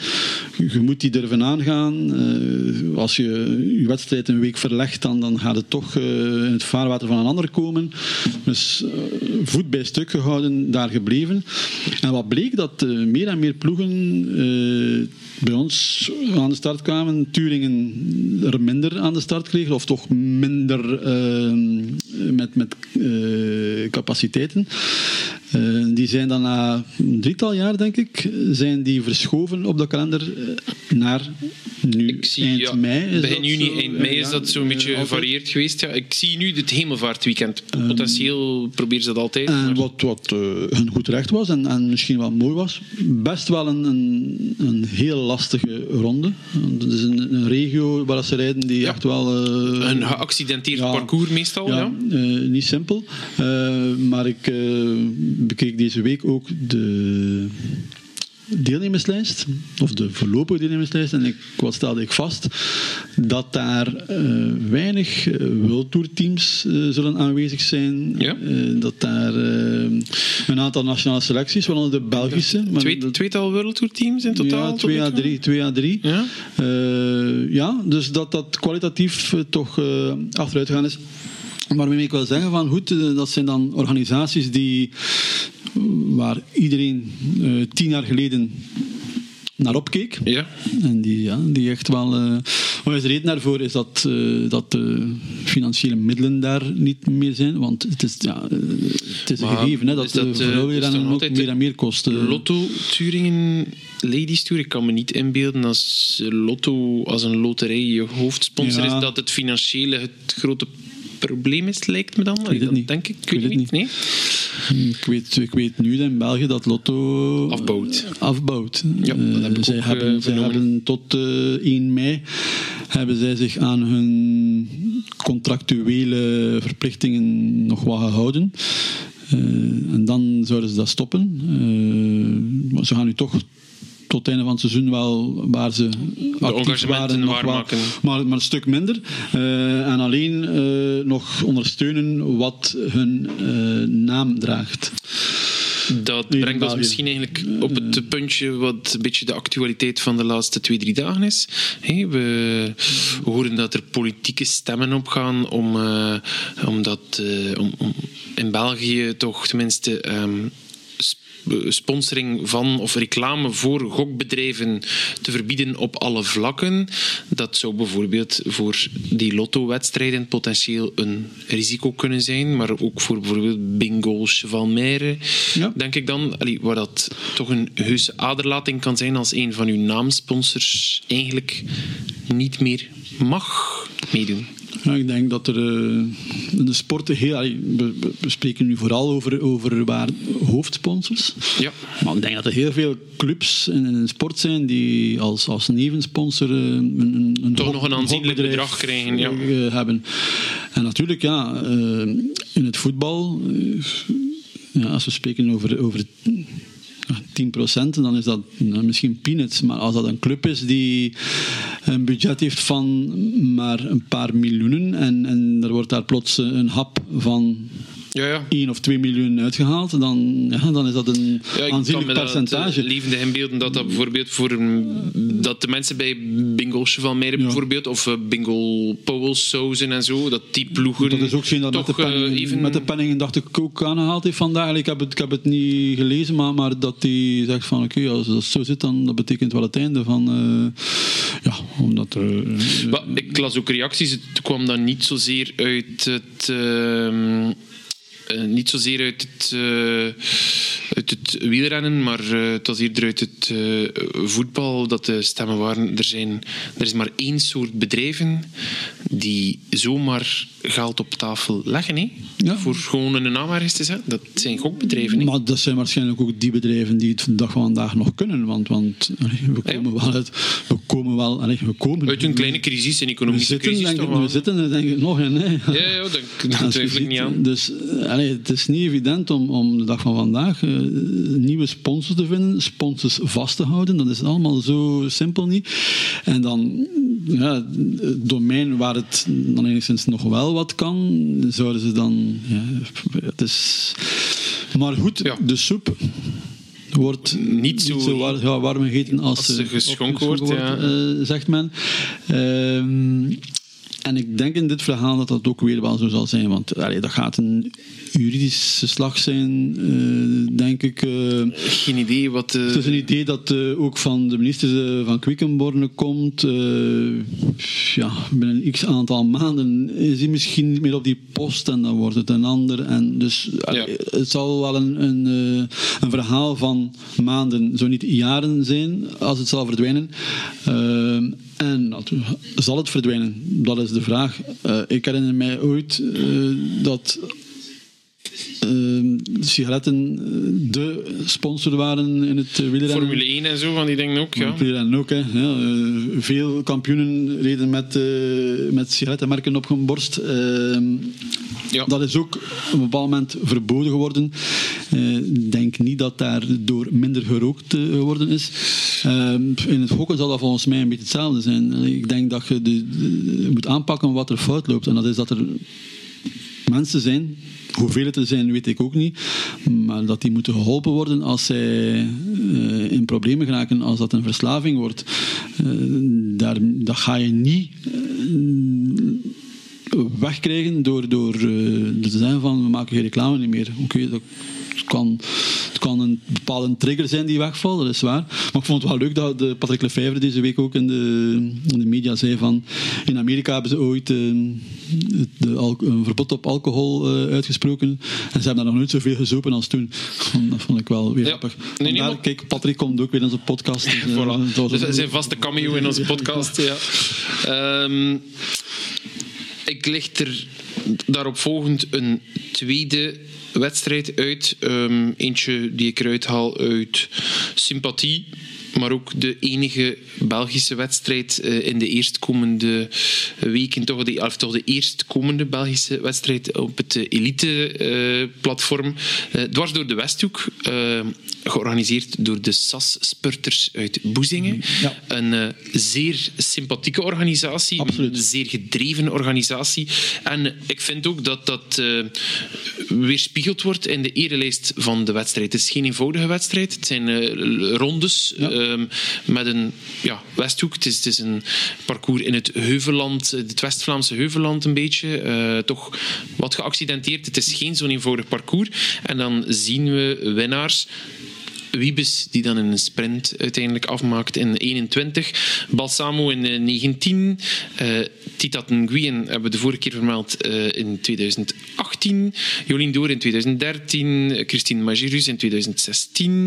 Je moet die durven aangaan. Eh, als je je wedstrijd een week verlegt, dan, dan gaat het toch in het vaarwater van een ander komen. Dus voet bij stuk gehouden, daar gebleven. En wat bleek, dat meer en meer ploegen eh, bij ons aan de start kwamen. Turingen er minder aan de start kregen, of toch minder eh, met, met eh, capaciteiten. Eh, die zijn dan na een drietal jaar, denk ik, zijn die verschoven op de kalender naar nu Ik zie, eind ja, mei. Begin juni, zo? eind mei is Ja, dat zo'n beetje gevarieerd geweest. Ja, ik zie nu het hemelvaartweekend. Potentieel proberen ze dat altijd. En wat, wat hun goed recht was en, en misschien wel mooi was. Best wel een, een, een heel lastige ronde. Het is een, een regio waar ze rijden die echt wel... eh, Een geaccidenteerd ja. parcours meestal. Ja, ja, eh, niet simpel. Eh, maar ik bekeek deze week ook de deelnemerslijst, of de voorlopige deelnemerslijst, en ik, wat stelde ik vast? Dat daar eh, weinig uh, World Tour teams eh, zullen aanwezig zijn. Ja. Eh, dat daar eh, een aantal nationale selecties, waaronder de Belgische. maar Twee, tweetal World Tour teams in totaal? ja, tot 2 nu à toe? 3. 2 à 3. Ja? Eh, ja, dus dat dat kwalitatief eh, toch eh, achteruit gegaan is. Waarmee ik wil zeggen van goed, eh, dat zijn dan organisaties die waar iedereen eh, tien jaar geleden naar opkeek. Ja. En die, ja, die echt wel. eh wat is de reden daarvoor? Is dat, eh, dat de financiële middelen daar niet meer zijn. Want het is, ja, het is een gegeven hè, dat, dat, de dan ook meer en meer kosten. Lotto Turingen Ladies Tour. Ik kan me niet inbeelden als Lotto als een loterij je hoofdsponsor Ja. is, dat het financiële het grote probleem is, lijkt me dan. weet het dat niet. denk ik. Ik Ik weet niet. Nee? Ik weet, ik weet nu dat in België dat Lotto Afbouwt. afbouwt. Ja, dat Eh, heb ik zij ook, hebben, eh, zij hebben tot eh 1 mei hebben zij zich aan hun contractuele verplichtingen nog wat gehouden. Eh, en dan zouden ze dat stoppen. Eh, maar ze gaan nu toch tot het einde van het seizoen wel waar ze actief waren, nog wel, maar, maar een stuk minder. Eh, en alleen eh, nog ondersteunen wat hun eh, naam draagt. Dat brengt ons misschien eigenlijk op het puntje wat een beetje de actualiteit van de laatste twee, drie dagen is. We horen dat er politieke stemmen opgaan om, eh, om, dat, om, om in België toch tenminste ehm, sponsoring van of reclame voor gokbedrijven te verbieden op alle vlakken. Dat zou bijvoorbeeld voor die lotto-wedstrijden potentieel een risico kunnen zijn, maar ook voor bijvoorbeeld bingo Chevalmeire, Ja. denk ik dan, allee, waar dat toch een heuse aderlating kan zijn als een van uw naamsponsors eigenlijk niet meer mag meedoen. Ja, ik denk dat er eh, in de sporten heel. We, spreken nu vooral over, over waar hoofdsponsors. Ja. Maar ik denk dat er heel veel clubs in, in sport zijn die als, als nevensponsor eh, een, een, een Toch nog een aanzienlijk bedrag krijgen, ja. eh, hebben. En natuurlijk, ja, eh, in het voetbal, eh, ja, als we spreken over, over ja, 10%, dan is dat nou, misschien peanuts. Maar als dat een club is die een budget heeft van maar een paar miljoenen en, en er wordt daar plots een hap van Ja, ja. 1 of 2 miljoen uitgehaald, dan, ja, dan is dat een Ja, ik kan aanzienlijk percentage. eh, levendig inbeelden dat dat bijvoorbeeld voor dat de mensen bij Bingo Chevalmeire Ja. bijvoorbeeld of eh, Bingo Powell's Sauzen en zo, dat die ploegen Dat is ook geen dat met de, toch, eh, penningen, even... met de penningen dacht ik ook aangehaald heeft vandaag. Ik heb het, ik heb het niet gelezen, maar, maar dat hij zegt van oké, als dat zo zit, dan dat betekent wel het einde van eh, ja, omdat er Maar ik las ook reacties. Het kwam dan niet zozeer uit het. ehm, eh, niet zozeer uit het, eh, uit het wielrennen, maar eh, het was eerder uit het voetbal dat de stemmen waren. Er, zijn, er is maar één soort bedrijven die zomaar geld op tafel leggen. Hè? Ja. Voor gewoon een naam ergens te zetten. Dat zijn gokbedrijven. Hè? Maar dat zijn waarschijnlijk ook die bedrijven die het dag van vandaag nog kunnen. Want, want we komen wel uit. We komen wel. We komen, Uit een kleine crisis, een we economische zitten, crisis. denk, toch ik- wel. we zitten er denk ik nog in. Hè. Ja, ja, dat, dat twijfel ik niet aan. Dus allee, het is niet evident om, om de dag van vandaag eh, nieuwe sponsors te vinden, sponsors vast te houden. Dat is allemaal zo simpel niet. En dan ja, het domein waar het dan enigszins nog wel wat kan, zouden ze dan. Ja, het is, maar goed, Ja. de soep wordt Niet zo- ja, warm gegeten als, als ze eh, geschonken wordt, ja. eh, zegt men. Ehm, en ik denk in dit verhaal dat dat ook weer wel zo zal zijn, want allee, dat gaat een juridische slag zijn, eh, denk ik. eh. Geen idee wat... eh, het is een idee dat ook van de minister van Quickenborne komt. ja, binnen een x aantal maanden is hij misschien niet meer op die post en dan wordt het een ander. En dus allee, Ja. het zal wel een, een, een verhaal van maanden, zo niet jaren zijn, als het zal verdwijnen. En zal het verdwijnen? Dat is de vraag. Eh, ik herinner mij ooit eh, dat eh, sigaretten de sponsor waren in het wielrennen. Formule 1 en zo, van die dingen ook, ja. Ook, hè. Ja, veel kampioenen reden met, met sigarettenmerken op hun borst. Eh, Ja. Dat is ook op een bepaald moment verboden geworden. Eh, Ik denk niet dat daardoor minder gerookt eh, geworden is. Eh, in het gokken zal dat volgens mij een beetje hetzelfde zijn. Ik denk dat je, de, moet aanpakken wat er fout loopt. En dat is dat er mensen zijn, hoeveel het er zijn weet ik ook niet, maar dat die moeten geholpen worden als zij eh, in problemen geraken, als dat een verslaving wordt. Eh, daar, dat ga je niet eh, wegkrijgen door, door eh, te zeggen van we maken geen reclame niet meer. Oké, dat het kan, het kan een bepaalde trigger zijn die wegvalt, dat is waar. Maar ik vond het wel leuk dat de Patrick Lefevre deze week ook in de, in de media zei van in Amerika hebben ze ooit het- de een verbod op alcohol eh, uitgesproken en ze hebben daar nog nooit zoveel gezopen als toen. Dat vond ik wel weer Ja. grappig. Nee, Vandaar, nee, maar- Kijk, Patrick komt ook weer in onze podcast. <laughs> dus, Voilà. Dus een vaste cameo in onze <laughs> podcast. Ja. Ehm, ik licht er daarop volgend een tweede wedstrijd uit. Ehm, eentje die ik eruit haal uit sympathie. Maar ook de enige Belgische wedstrijd eh, in de eerstkomende weken. Toch of toch de eerstkomende Belgische wedstrijd op het eh, elite-platform. dwars door de Westhoek. Georganiseerd door de SAS-spurters uit Boezingen. Ja. Een eh, zeer sympathieke organisatie. Absoluut. Een zeer gedreven organisatie. En ik vind ook dat dat eh, weerspiegeld wordt in de erelijst van de wedstrijd. Het is geen eenvoudige wedstrijd. Het zijn eh, rondes Ja. ehm, met een ja, Westhoek. Het is, het is een parcours in het Heuvelland, het West-Vlaamse Heuvelland een beetje. Eh, toch wat geaccidenteerd. Het is geen zo'n eenvoudig parcours. En dan zien we winnaars. Wiebes, die dan in een sprint uiteindelijk afmaakt in 21. Balsamo in eh, 19. eh Titat Nguyen hebben we de vorige keer vermeld eh, in 2018. Jolien Door in 2013. Christine Magirus in 2016.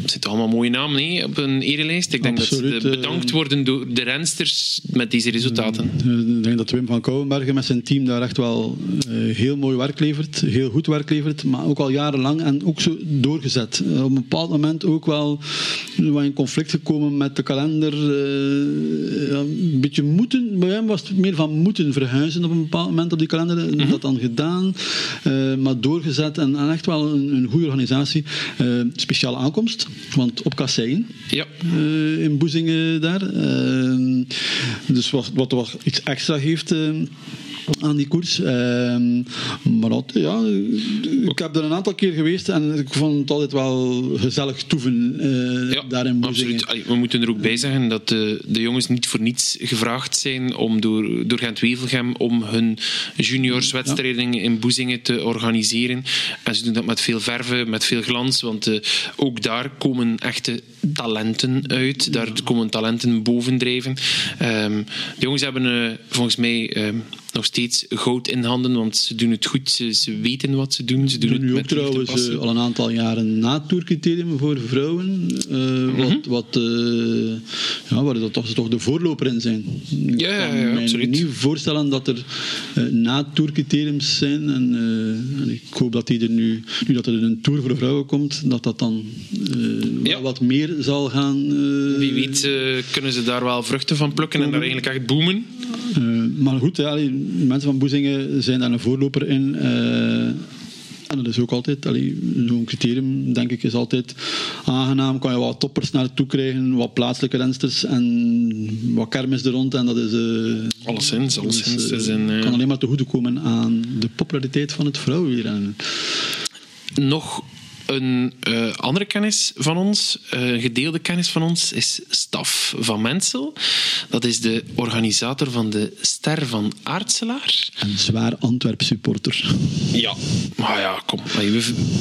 Dat zijn toch allemaal mooie namen hè, op een erelijst. Ik denk Absoluut, dat ze eh. bedankt worden door de rensters met deze resultaten. Eh, Ik denk dat Wim van Kouwenbergen met zijn team daar echt wel eh, heel mooi werk levert, heel goed werk levert, maar ook al jarenlang en ook zo doorgezet. Eh, op een bepaald moment ook wel wat in conflict gekomen met de kalender. ja, een beetje moeten, bij hem was het meer van moeten verhuizen op een bepaald moment op die kalender. Mhm. Dat dan gedaan, eh, maar doorgezet en, en echt wel een, een goede organisatie. Eh, speciale aankomst, want op Kassein Ja. in Boezingen daar. Dus wat, wat wat iets extra geeft. Aan die koers. Ehm, maar dat, ja, ik heb er een aantal keer geweest en ik vond het altijd wel gezellig toeven eh, Ja, daar in Boezingen. absoluut. We moeten er ook bij zeggen dat de, de jongens niet voor niets gevraagd zijn om door, door Gent-Wevelgem om hun juniorswedstrijden in Boezingen te organiseren. En ze doen dat met veel verven, met veel glans, want eh, ook daar komen echte talenten uit. Daar komen talenten bovendrijven. Ehm, de jongens hebben eh, volgens mij ehm, nog steeds goud in handen, want ze doen het goed. Ze, ze weten wat ze doen. Ze doen het nu ook trouwens eh, al een aantal jaren na tourcriterium voor vrouwen, eh, Mhm. wat, wat, ja, waar dat toch, ze toch de voorloper in zijn. Ik Ja, ja, kan ja, me absoluut. niet voorstellen dat er eh, na tourcriteriums zijn. En, en ik hoop dat die er nu, nu dat er een tour voor vrouwen komt, dat dat dan Ja. wat meer zal gaan. eh, Wie weet eh, kunnen ze daar wel vruchten van plukken en daar eigenlijk echt boomen. Eh, maar goed, ja, mensen van Boezingen zijn daar een voorloper in. en dat is ook altijd, zo'n criterium, denk ik, is altijd aangenaam. Kan je wat toppers naartoe krijgen, wat plaatselijke rensters en wat kermis er rond. En dat is, eh, Alleszins, alleszins. eh, kan alleen maar te goede komen aan de populariteit van het vrouwenwielrennen. Nog een eh, andere kennis van ons, eh, een gedeelde kennis van ons, is Staf van Mensel. Dat is de organisator van de Ster van Aartselaar. Een zwaar Antwerp supporter. Ja, maar ja, kom.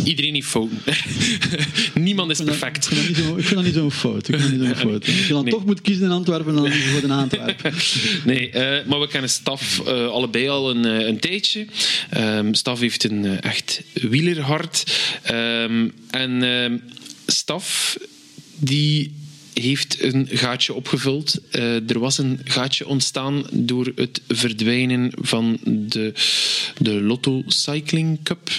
Iedereen heeft fouten. <laughs> Niemand is perfect. Ik vind dat niet zo'n fout. Ik vind dat niet <laughs> fout. Als je dan Nee. toch moet kiezen in Antwerpen, dan is het voor de Antwerpen. <laughs> Nee, eh, maar we kennen Staf allebei al een, een tijdje. Ehm Staf heeft een echt wielerhart. Ehm, en ehm Staf, die heeft een gaatje opgevuld. Eh, er was een gaatje ontstaan door het verdwijnen van de, de Lotto Cycling Cup.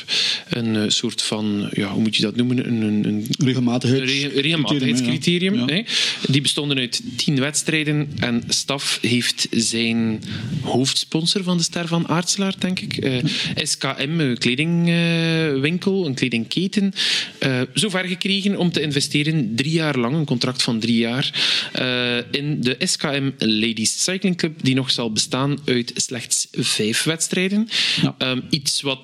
Een eh, soort van, ja, hoe moet je dat noemen? Een, een, een Regelmatigheids- Re- regelmatigheidscriterium. Ja. hè. Die bestonden uit tien wedstrijden en Staf heeft zijn hoofdsponsor van de Ster van Aartselaar, denk ik, eh, SKM, een kledingwinkel, een kledingketen, zover gekregen om te investeren drie jaar lang, een contract van drie jaar, eh, in de SKM Ladies Cycling Club, die nog zal bestaan uit slechts vijf wedstrijden. Ja. Ehm, iets wat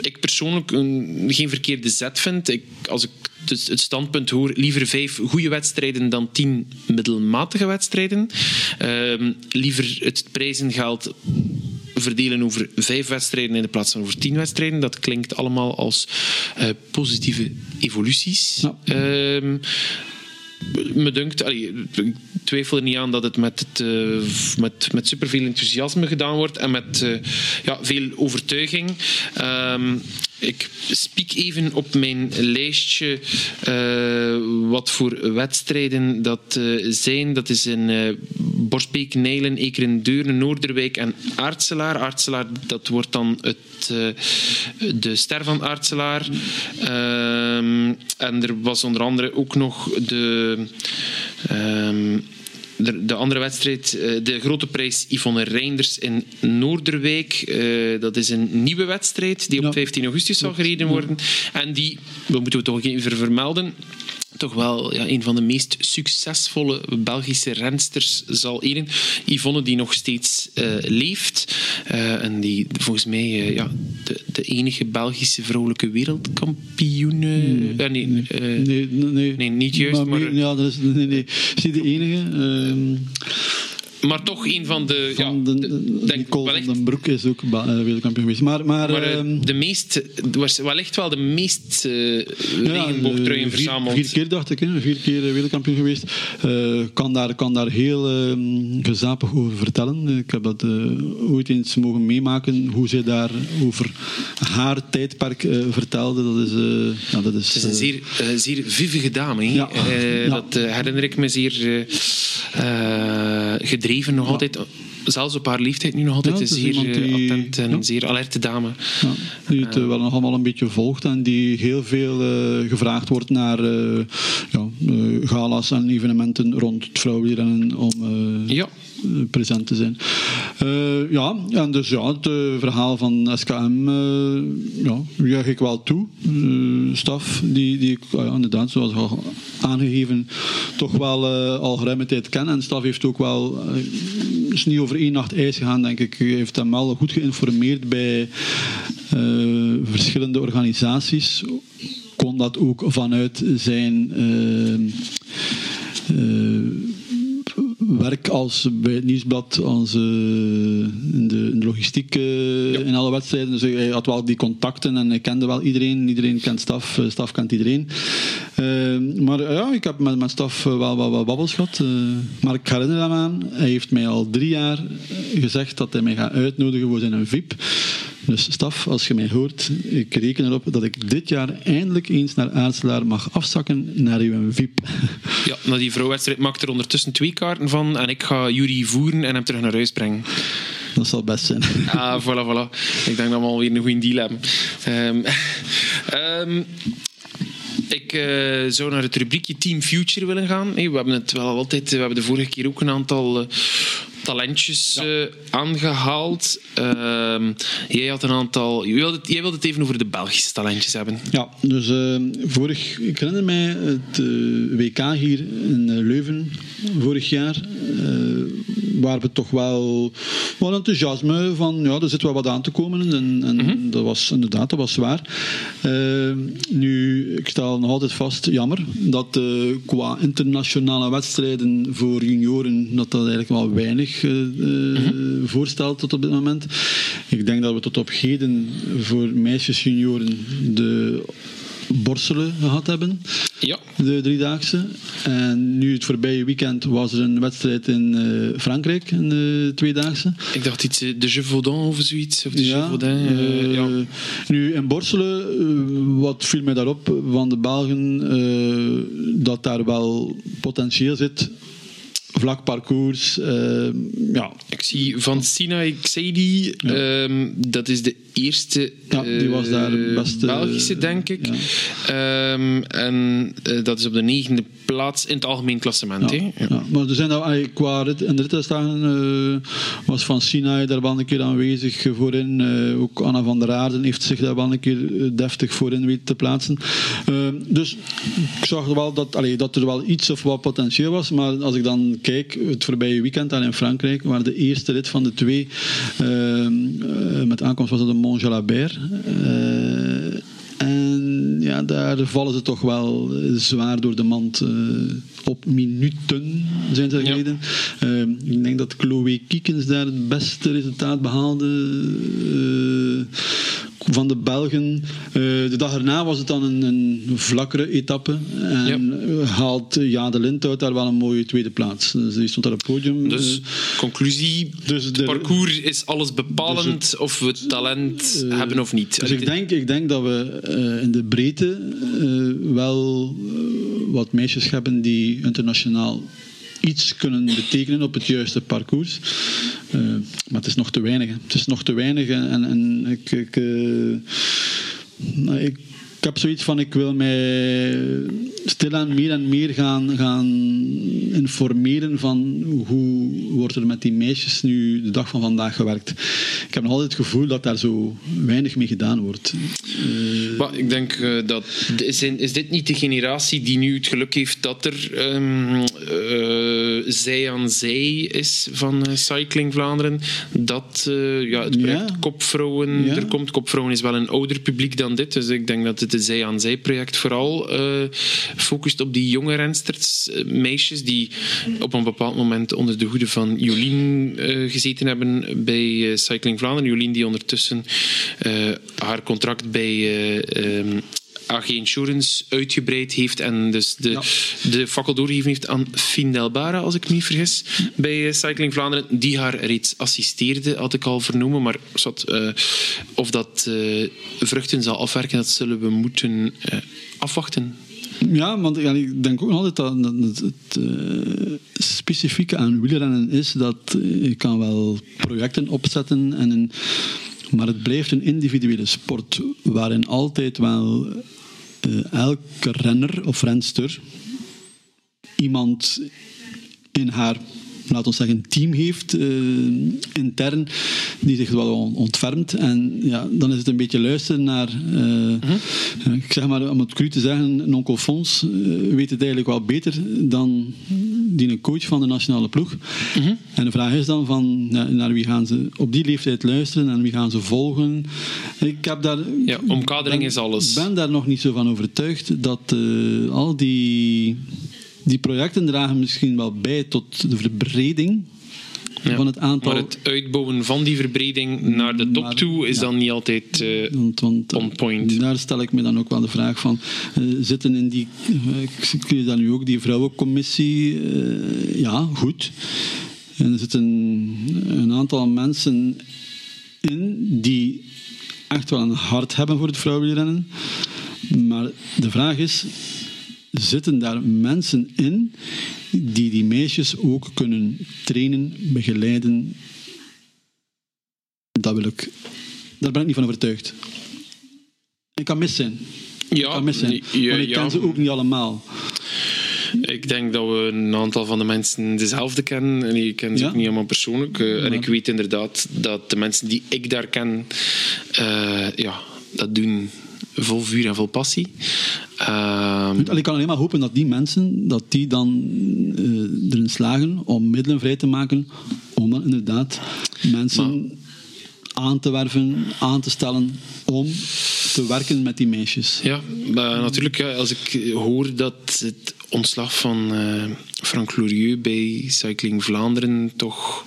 ik persoonlijk een, geen verkeerde zet vind. Ik, als ik dus het standpunt hoor, liever vijf goede wedstrijden dan tien middelmatige wedstrijden. Ehm, liever het prijzengeld verdelen over vijf wedstrijden in de plaats van over tien wedstrijden. Dat klinkt allemaal als eh, positieve evoluties. Ja. Ehm, me dunkt, allee, ik twijfel er niet aan dat het met, eh, met, met superveel enthousiasme gedaan wordt en met eh, ja, veel overtuiging. Ehm, ik spiek even op mijn lijstje eh, wat voor wedstrijden dat eh, zijn. Dat is in eh Borsbeek, Nijlen, Ekeren, Deurne, Noorderwijk en Aartselaar. Aartselaar, dat wordt dan het, de ster van Aartselaar. Ehm, en er was onder andere ook nog de... ehm, de, de andere wedstrijd, eh, de grote prijs Yvonne Reinders in Noorderwijk. Eh, dat is een nieuwe wedstrijd die op Ja. 15 augustus zal gereden worden. En die, dat moeten we toch even vermelden, toch wel ja, een van de meest succesvolle Belgische rensters zal eren. Yvonne die nog steeds eh, leeft. eh, en die volgens mij eh, ja, de, de enige Belgische vrouwelijke wereldkampioen... eh, eh, nee, eh, Nee, nee, Nee, niet juist, maar- meer- ja, dat is, nee, nee. Is niet de enige. Maar toch een van de... van ja, de, de- denk Nicole wellicht van den Broek is ook eh, wereldkampioen geweest. Maar, maar, Maar eh, ehm, de meest, was wellicht wel de meest eh ja, regenboogtruien eh, verzameld. Vier, keer dacht ik, hè, vier keer eh, wereldkampioen geweest. Eh, kan, daar, kan daar heel ehm, gezapig over vertellen. Ik heb dat eh, ooit eens mogen meemaken, hoe zij daar over haar tijdperk eh, vertelde. Dat is, eh, ja, dat is, Het is een eh, zeer, eh, zeer vivige dame. Ja. Eh, Ja. Dat eh, herinner ik me zeer eh, eh, gedreven nog altijd. Zelfs op haar leeftijd nu nog altijd Ja, een is zeer eh, die- attent en ja. zeer alerte dame. Die het eh, wel nog allemaal een beetje volgt en die heel veel eh, gevraagd wordt naar eh, ja, eh, galas en evenementen rond het vrouwenwielrennen om, eh, Ja, eh, present te zijn. Eh, ja, en dus ja, het eh, verhaal van SKM eh ja, juich ik wel toe. Eh, staf die, die ik ah inderdaad, zoals al aangegeven, toch wel eh, al geruime tijd ken. En staf heeft ook wel, eh, is niet over één nacht ijs gegaan, denk ik. Hij heeft hem wel goed geïnformeerd bij eh, verschillende organisaties. Kon dat ook vanuit zijn. eh, eh, werk als bij het nieuwsblad, als, eh, in, de, in de logistiek eh, in alle wedstrijden. Dus hij had wel die contacten en hij kende wel iedereen. Iedereen kent staf, eh, staf kent iedereen. Maar ja, ik heb met mijn staf wel wat babbels gehad. eh, maar ik herinner hem aan, hij heeft mij al drie jaar gezegd dat hij mij gaat uitnodigen voor zijn VIP. Dus staf, als je mij hoort, ik reken erop dat ik dit jaar eindelijk eens naar Aartselaar mag afzakken naar uw VIP. Ja, na die vrouwwedstrijd maakt er ondertussen twee kaarten van. En ik ga Jury voeren en hem terug naar huis brengen. Dat zal best zijn. Ah, voilà, voilà. Ik denk dat we alweer een goede deal hebben. Ehm, ehm, ik eh, zou naar het rubriekje Team Future willen gaan. Hey, we hebben het wel altijd... We hebben de vorige keer ook een aantal... eh, talentjes eh, aangehaald. Ehm, jij had een aantal... Jij wilde, het, jij wilde het even over de Belgische talentjes hebben. Ja, dus eh, vorig, ik herinner mij het eh, WK hier in eh, Leuven vorig jaar, waar we toch wel wat enthousiasme van, ja, er zit wel wat aan te komen en, en dat was inderdaad, dat was zwaar. Eh, nu, ik stel nog altijd vast, jammer, dat qua internationale wedstrijden voor junioren, dat dat eigenlijk wel weinig eh, eh, voorstelt tot op dit moment. Ik denk dat we tot op heden voor meisjes junioren de Borselen gehad hebben, Ja. de driedaagse. En nu het voorbije weekend was er een wedstrijd in eh, Frankrijk, een de tweedaagse. Ik dacht iets, eh, de Gévaudan of zoiets. Of de Ja, ja. Nu in Borselen, wat viel mij daarop van de Belgen, dat daar wel potentieel zit. Vlak parcours, eh, ja, Ik zie van Sina Xeidi, ehm, dat is de eerste Ja, die was daar eh, beste- Belgische, denk ik. Ehm, en eh, dat is op de negende plaats in het algemeen klassement. Ja, maar er zijn nou, qua rit, in de rittendagen eh was Van Sinai daar wel een keer aanwezig voorin. Eh, ook Anna van der Aarden heeft zich daar wel een keer eh, deftig voorin weten te plaatsen. Eh, dus ik zag wel dat, allee, dat er wel iets of wat potentieel was. Maar als ik dan kijk, het voorbije weekend daar in Frankrijk, waar de eerste rit van de twee eh, eh, met aankomst was dat de Mont Jalabert. En ja, daar vallen ze toch wel eh, zwaar door de mand. eh, op minuten zijn ze Ja. gereden. Eh, ik denk dat Chloe Kiekens daar het beste resultaat behaalde eh, van de Belgen. Eh, de dag erna was het dan een, een vlakkere etappe. En eh, haalt Ja de Lindhout daar wel een mooie tweede plaats. Dus die stond daar op het podium. Dus, Eh, conclusie, dus het de- parcours is alles bepalend of we talent hebben of niet. Dus ik denk, ik denk dat we eh, in de breedte eh, wel eh, wat meisjes hebben die internationaal iets kunnen betekenen op het juiste parcours. Eh, maar het is nog te weinig. Het is nog te weinig. En, en ik, ik, eh, nou, ik, ik heb zoiets van, ik wil mij stilaan meer en meer gaan, gaan informeren van hoe wordt er met die meisjes nu de dag van vandaag gewerkt. Ik heb nog altijd het gevoel dat daar zo weinig mee gedaan wordt. Eh, Maar ik denk eh, dat. Is, is dit niet de generatie die nu het geluk heeft dat er ehm, eh, zij aan zij is van Cycling Vlaanderen? Dat ja, het project Ja. Kopvrouwen Ja. er komt. Kopvrouwen is wel een ouder publiek dan dit. Dus ik denk dat het zij aan zij project vooral eh, focust op die jonge rensters, eh, meisjes die op een bepaald moment onder de hoede van Jolien eh, gezeten hebben bij Cycling Vlaanderen. Jolien die ondertussen haar contract bij eh, ehm, AG Insurance uitgebreid heeft en dus de, Ja. de fakkel doorgegeven heeft aan Fien Delbara, als ik me niet vergis, bij eh, Cycling Vlaanderen, die haar reeds assisteerde, had ik al vernomen. Maar zat, eh, of dat eh, vruchten zal afwerken, dat zullen we moeten afwachten. Ja, want ja, ik denk ook altijd dat, dat het, het eh, specifieke aan wielrennen is dat je kan wel projecten opzetten, en een, maar het blijft een individuele sport waarin altijd wel elke renner of renster iemand in haar laat ons zeggen, team heeft uh, intern, die zich wel ontfermt. En ja, dan is het een beetje luisteren naar, uh, mm -hmm. ik zeg maar, om het cru te zeggen, onkel Fons weet het eigenlijk wel beter dan die een coach van de nationale ploeg. -hmm. En de vraag is dan van, ja, naar wie gaan ze op die leeftijd luisteren en wie gaan ze volgen. Ik heb daar... Ja, omkadering ben, is alles. Ik ben daar nog niet zo van overtuigd dat al die die projecten dragen misschien wel bij tot de verbreding ja, van het aantal. Maar het uitbouwen van die verbreding naar de top toe is ja, dan niet altijd uh, want, want, on point. Daar stel ik me dan ook wel de vraag van: uh, zitten in die. Uh, ik zie dan nu ook die vrouwencommissie. ja, goed. En er zitten een aantal mensen in die echt wel een hart hebben voor het vrouwenrennen. Maar de vraag is, zitten daar mensen in die die meisjes ook kunnen trainen, begeleiden. Dat wil ik. Daar ben ik niet van overtuigd. Ik kan mis zijn. Ja, ik kan mis zijn. Ja, maar ik ja. ken ze ook niet allemaal. Ik denk dat we een aantal van de mensen dezelfde kennen. En ik ken ze Ja? ook niet allemaal persoonlijk. Uh, En ik weet inderdaad dat de mensen die ik daar ken, eh, ja, dat doen vol vuur en vol passie. Allee, Ik kan alleen maar hopen dat die mensen dat die dan eh, erin slagen om middelen vrij te maken om dan inderdaad mensen aan te werven, aan te stellen om te werken met die meisjes. Ja, maar natuurlijk, ja, als ik hoor dat het ontslag van eh, Frank Lorieux bij Cycling Vlaanderen toch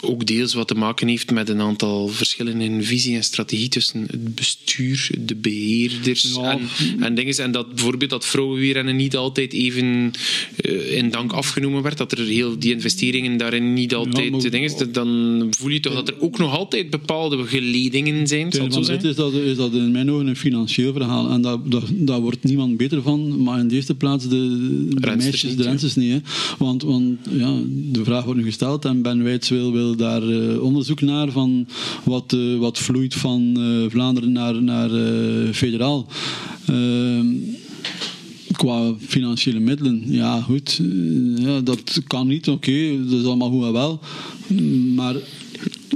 ook deels wat te maken heeft met een aantal verschillen in visie en strategie tussen het bestuur, de beheerders Ja. en, en dingen. En dat bijvoorbeeld dat vrouwenwielrennen niet altijd even eh, in dank afgenomen werd, dat er heel die investeringen daarin niet altijd maar- dingen. Dan voel je toch dat er ook nog altijd bepaalde geledingen zijn, zal zo zijn? is dat, is dat in mijn ogen een financieel verhaal. En daar, daar, daar wordt niemand beter van. Maar in de eerste plaats de, meisjes, niet, de ja. rensters niet. Hè. Want, want ja, de vraag wordt nu gesteld en Ben Wijts wil, wil daar eh, onderzoek naar van wat, eh, wat vloeit van eh, Vlaanderen naar, naar federaal. Ehm, qua financiële middelen, ja goed, ja, dat kan niet, oké, dat is allemaal goed en wel. Maar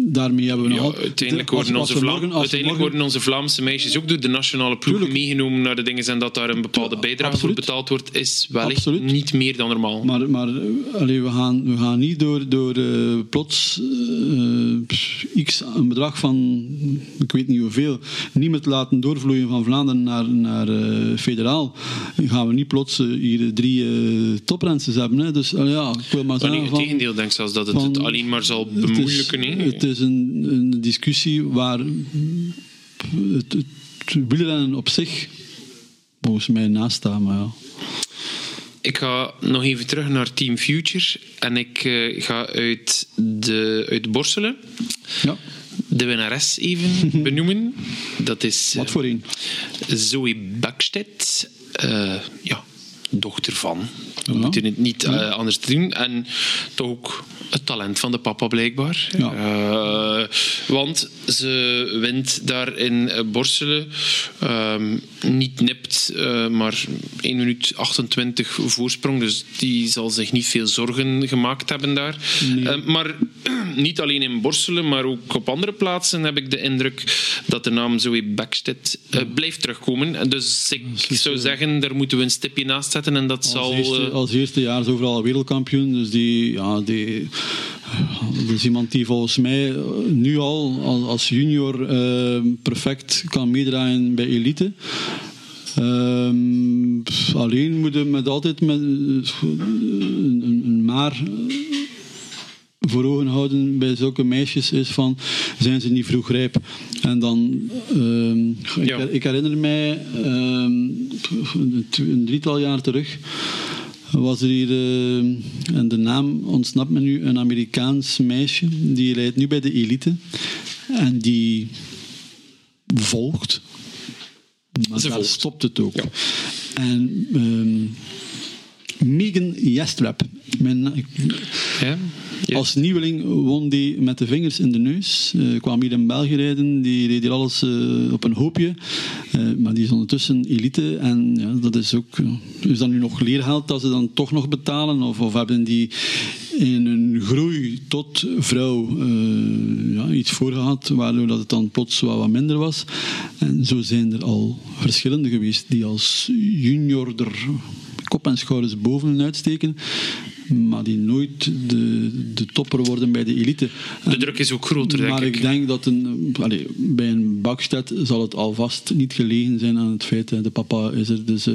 daarmee hebben we nog Ja, uiteindelijk worden, onze, morgen- uiteindelijk morgen- worden onze Vlaamse meisjes ook door de nationale ploeg Tuurlijk. meegenomen naar de dingen en dat daar een bepaalde bijdrage voor betaald wordt, is wellicht Absoluut. niet meer dan normaal. Maar, maar eh, allee, we, gaan, we gaan niet door, door eh, plots eh, x een bedrag van, ik weet niet hoeveel, niet meer te laten doorvloeien van Vlaanderen naar, naar federaal. Dan gaan we niet plots hier drie toprensters hebben. Hè. Dus ja, ik wil maar zeggen het tegendeel denk zelfs dat het van- het alleen maar zal Het is- bemoeilijken. Het is een, een discussie waar het, het wielrennen op zich volgens mij naast staat. Maar ja. Ik ga nog even terug naar Team Future en ik eh, ga uit, de, uit Borselen ja, de winnares even <laughs> benoemen. Dat is wat eh, voor een. Zoe Bakstedt, eh, ja, dochter van. We Ja. moeten het niet eh, anders doen. En toch ook het talent van de papa, blijkbaar. Ja. Eh, want ze wint daar in eh, Borselen. ehm, niet nipt, maar 1 minuut 28 voorsprong. Dus die zal zich niet veel zorgen gemaakt hebben daar. Maar <clears throat> niet alleen in Borselen, maar ook op andere plaatsen heb ik de indruk dat de naam Zoe Backstedt blijft terugkomen. En dus ik zou zeggen, daar moeten we een stipje naast zetten. En dat zal... Als eerste, eh, als eerste jaar is overal wereldkampioen. Dus die, ja, die, dat is iemand die volgens mij eh, nu al als- junior eh, perfect kan meedraaien bij elite. Ehm, alleen moet je met altijd met, eh, een, een- maar voor ogen houden bij zulke meisjes is van zijn ze niet vroeg rijp en dan ehm, ik, Ja. ik herinner mij ehm, een drietal jaar terug was er hier ehm, en de naam ontsnapt me nu een Amerikaans meisje die rijdt nu bij de elite en die volgt maar Ze daar volgt. stopt het ook Ja. en ehm, Megan Yestrap mijn, ja, als nieuweling won die met de vingers in de neus. Eh kwam hier in België rijden, die reed hier alles eh, op een hoopje. Eh, maar die is ondertussen elite en ja, dat is ook... is dat nu nog leergeld dat ze dan toch nog betalen? Of, of hebben die in een groei tot vrouw uh, ja, iets voorgehad, waardoor dat het dan plots wat, wat minder was. En zo zijn er al verschillende geweest die als junior er kop en schouders bovenuit uitsteken maar die nooit de, de topper worden bij de elite. De druk is ook groter, denk maar ik. ik denk dat een, allez, bij een Bakstedt zal het alvast niet gelegen zijn aan het feit dat de papa is er. Dus, uh,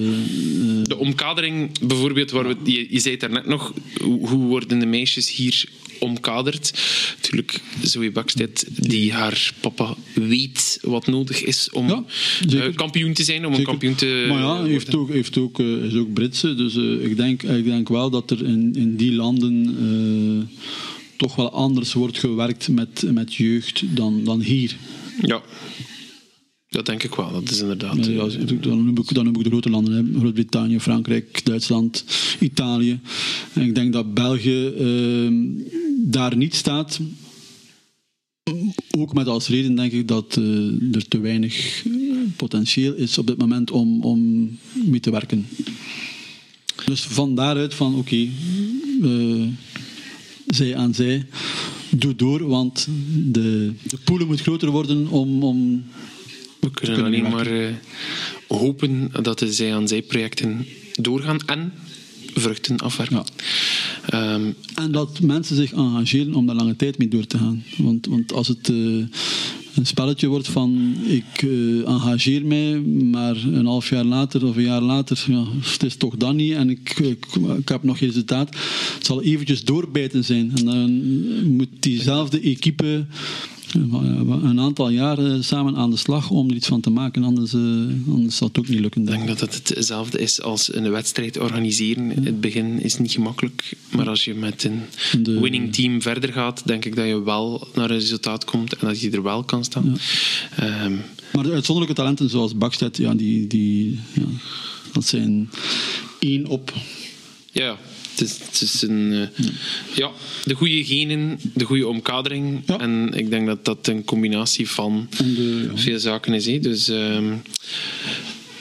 de omkadering bijvoorbeeld, waar we, je, je zei het daarnet nog, hoe worden de meisjes hier omkaderd. Natuurlijk, Zoe Bakstedt, die haar papa weet wat nodig is om ja, uh, kampioen te zijn, om zeker. een kampioen te Maar ja, hij heeft ook, heeft ook, uh, is ook Britse, dus uh, ik, denk, ik denk wel dat er in, in die landen toch wel anders wordt gewerkt met, met jeugd dan, dan hier. Ja. Dat denk ik wel, dat is inderdaad. Ja, dan, noem ik, dan noem ik de grote landen: Groot-Brittannië, Frankrijk, Duitsland, Italië. En ik denk dat België uh, daar niet staat. Ook met als reden denk ik dat uh, er te weinig potentieel is op dit moment om, om mee te werken. Dus van daaruit van oké, okay, uh, zij aan zij, doe door, want de, de poelen moet groter worden om, om we kunnen, alleen maar uh, hopen dat de zij-aan-zij-projecten doorgaan en vruchten afwerpen. Ja. Um, en dat mensen zich engageren om daar lange tijd mee door te gaan. Want, want als het uh, een spelletje wordt van ik uh, engageer mij, maar een half jaar later of een jaar later, ja, het is toch dan niet en ik, ik, ik, heb nog geen resultaat. Het zal eventjes doorbijten zijn. En dan moet diezelfde equipe een aantal jaren samen aan de slag om er iets van te maken, anders, uh, anders zal het ook niet lukken. Ik denk dat het hetzelfde is als een wedstrijd organiseren. Het begin is niet gemakkelijk, maar als je met een de, winning team verder gaat, denk ik dat je wel naar een resultaat komt en dat je er wel kan staan. Ja. Um, maar de uitzonderlijke talenten zoals Bakstedt, ja, die, die, ja, dat zijn één op. Ja, het is, een, uh, ja, de goede genen, de goede omkadering. Ja. En ik denk dat dat een combinatie van de, ja. veel zaken is. Dus uh,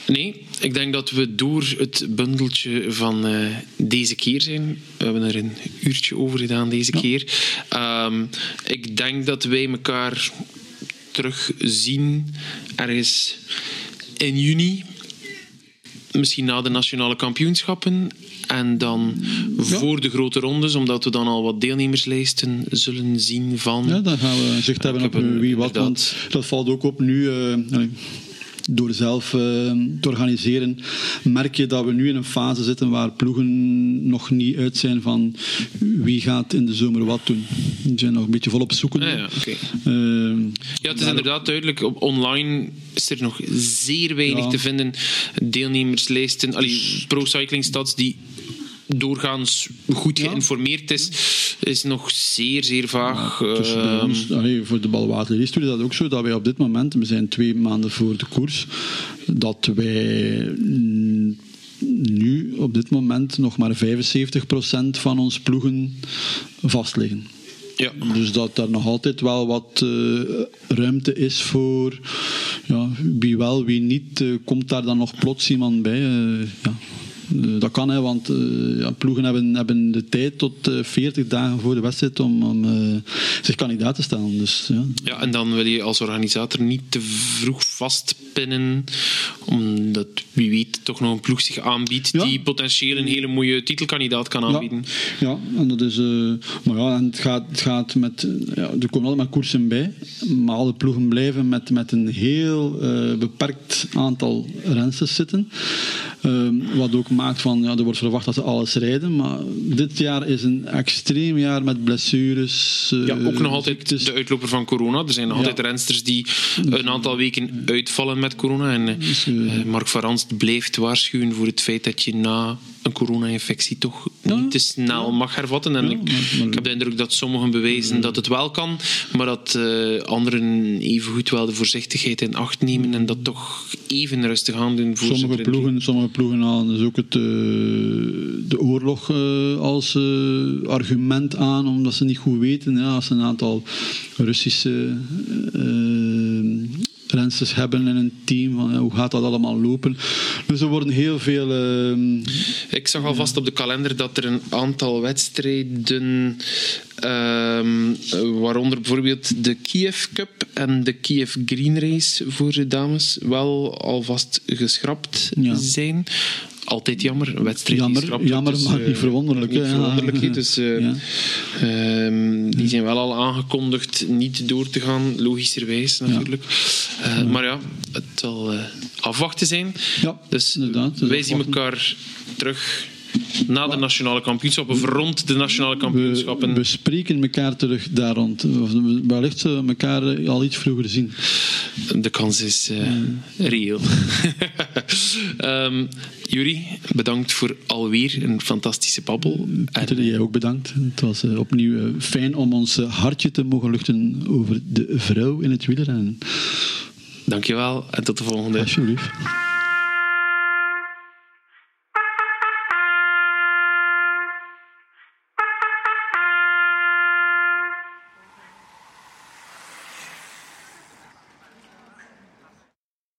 nee, ik denk dat we door het bundeltje van uh, deze keer zijn. We hebben er een uurtje over gedaan deze ja. keer. Um, ik denk dat wij elkaar terugzien ergens in juni misschien na de nationale kampioenschappen. En dan ja. voor de grote rondes, omdat we dan al wat deelnemerslijsten zullen zien van. Ja, dan gaan we zicht hebben op wie wat. Want dat valt ook op nu. Uh, door zelf uh, te organiseren, merk je dat we nu in een fase zitten waar ploegen nog niet uit zijn van wie gaat in de zomer wat doen. Die zijn nog een beetje volop zoeken. Ja, ja, okay. uh, ja het is inderdaad duidelijk. Op online is er nog zeer weinig ja. te vinden. Deelnemerslijsten, pro cycling stads die doorgaans goed geïnformeerd is, is nog zeer, zeer vaag. Ja, ons, allee, voor de Balwater is dat ook zo dat wij op dit moment, we zijn twee maanden voor de koers, dat wij nu op dit moment nog maar 75% van ons ploegen vastliggen. Ja. Dus dat er nog altijd wel wat uh, ruimte is voor ja, wie wel, wie niet. Uh, komt daar dan nog plots iemand bij? Uh, ja. Dat kan, hè, want uh, ja, ploegen hebben, hebben de tijd tot uh, 40 dagen voor de wedstrijd om, om zich kandidaat te stellen. Dus, ja. ja, en dan wil je als organisator niet te vroeg vastpinnen, omdat wie weet toch nog een ploeg zich aanbiedt ja. die potentieel een hele mooie titelkandidaat kan aanbieden. Ja, ja en dat is, maar ja, en het gaat, het gaat met, ja, er komen altijd maar koersen bij, maar alle ploegen blijven met, met een heel beperkt aantal rensters zitten. wat ook maakt van, ja, er wordt verwacht dat ze alles rijden. Maar dit jaar is een extreem jaar met blessures. Uh, ja, ook nog altijd ziektes. de uitloper van corona. Er zijn nog ja. altijd rensters die een aantal weken uitvallen met corona. En uh, Mark Varans blijft waarschuwen voor het feit dat je na een corona-infectie toch ja, niet te snel mag hervatten. En ja, ik, maar, ik, heb de indruk dat sommigen bewijzen dat het wel kan, maar dat uh, anderen evengoed wel de voorzichtigheid in acht nemen en dat toch even rustig aan doen. Voor sommige, ploegen, sommige ploegen halen dus ook het, uh, de oorlog uh, als argument aan, omdat ze niet goed weten. Ja, als een aantal Russische rensters hebben in een team. Van, ja, hoe gaat dat allemaal lopen? Dus er worden heel veel... ehm, Ik zag alvast op de kalender dat er een aantal wedstrijden, ehm, waaronder bijvoorbeeld de Kiev Cup en de Kiev Green Race voor de dames, wel alvast geschrapt Ja. zijn. Altijd jammer, wedstrijd Jammer, die geschrapt jammer, wordt, maar eh, niet verwonderlijk, Niet ja. verwonderlijk, dus <laughs> eh, Ja. ehm, die zijn wel al aangekondigd niet door te gaan, logischerwijs natuurlijk. Eh, Maar ja, het zal eh, afwachten zijn. Ja, dus inderdaad, dus wij zien elkaar terug na de nationale kampioenschappen, of rond de nationale kampioenschappen. we spreken elkaar terug daar rond. Of wellicht we elkaar eh, al iets vroeger zien. De kans is eh, reëel. <laughs> Ehm Jury, bedankt voor alweer een fantastische babbel. En Peter, jij ook bedankt. Het was eh, opnieuw eh, fijn om ons eh, hartje te mogen luchten over de vrouw in het wielrennen. dankjewel en tot de volgende. Alsjeblieft.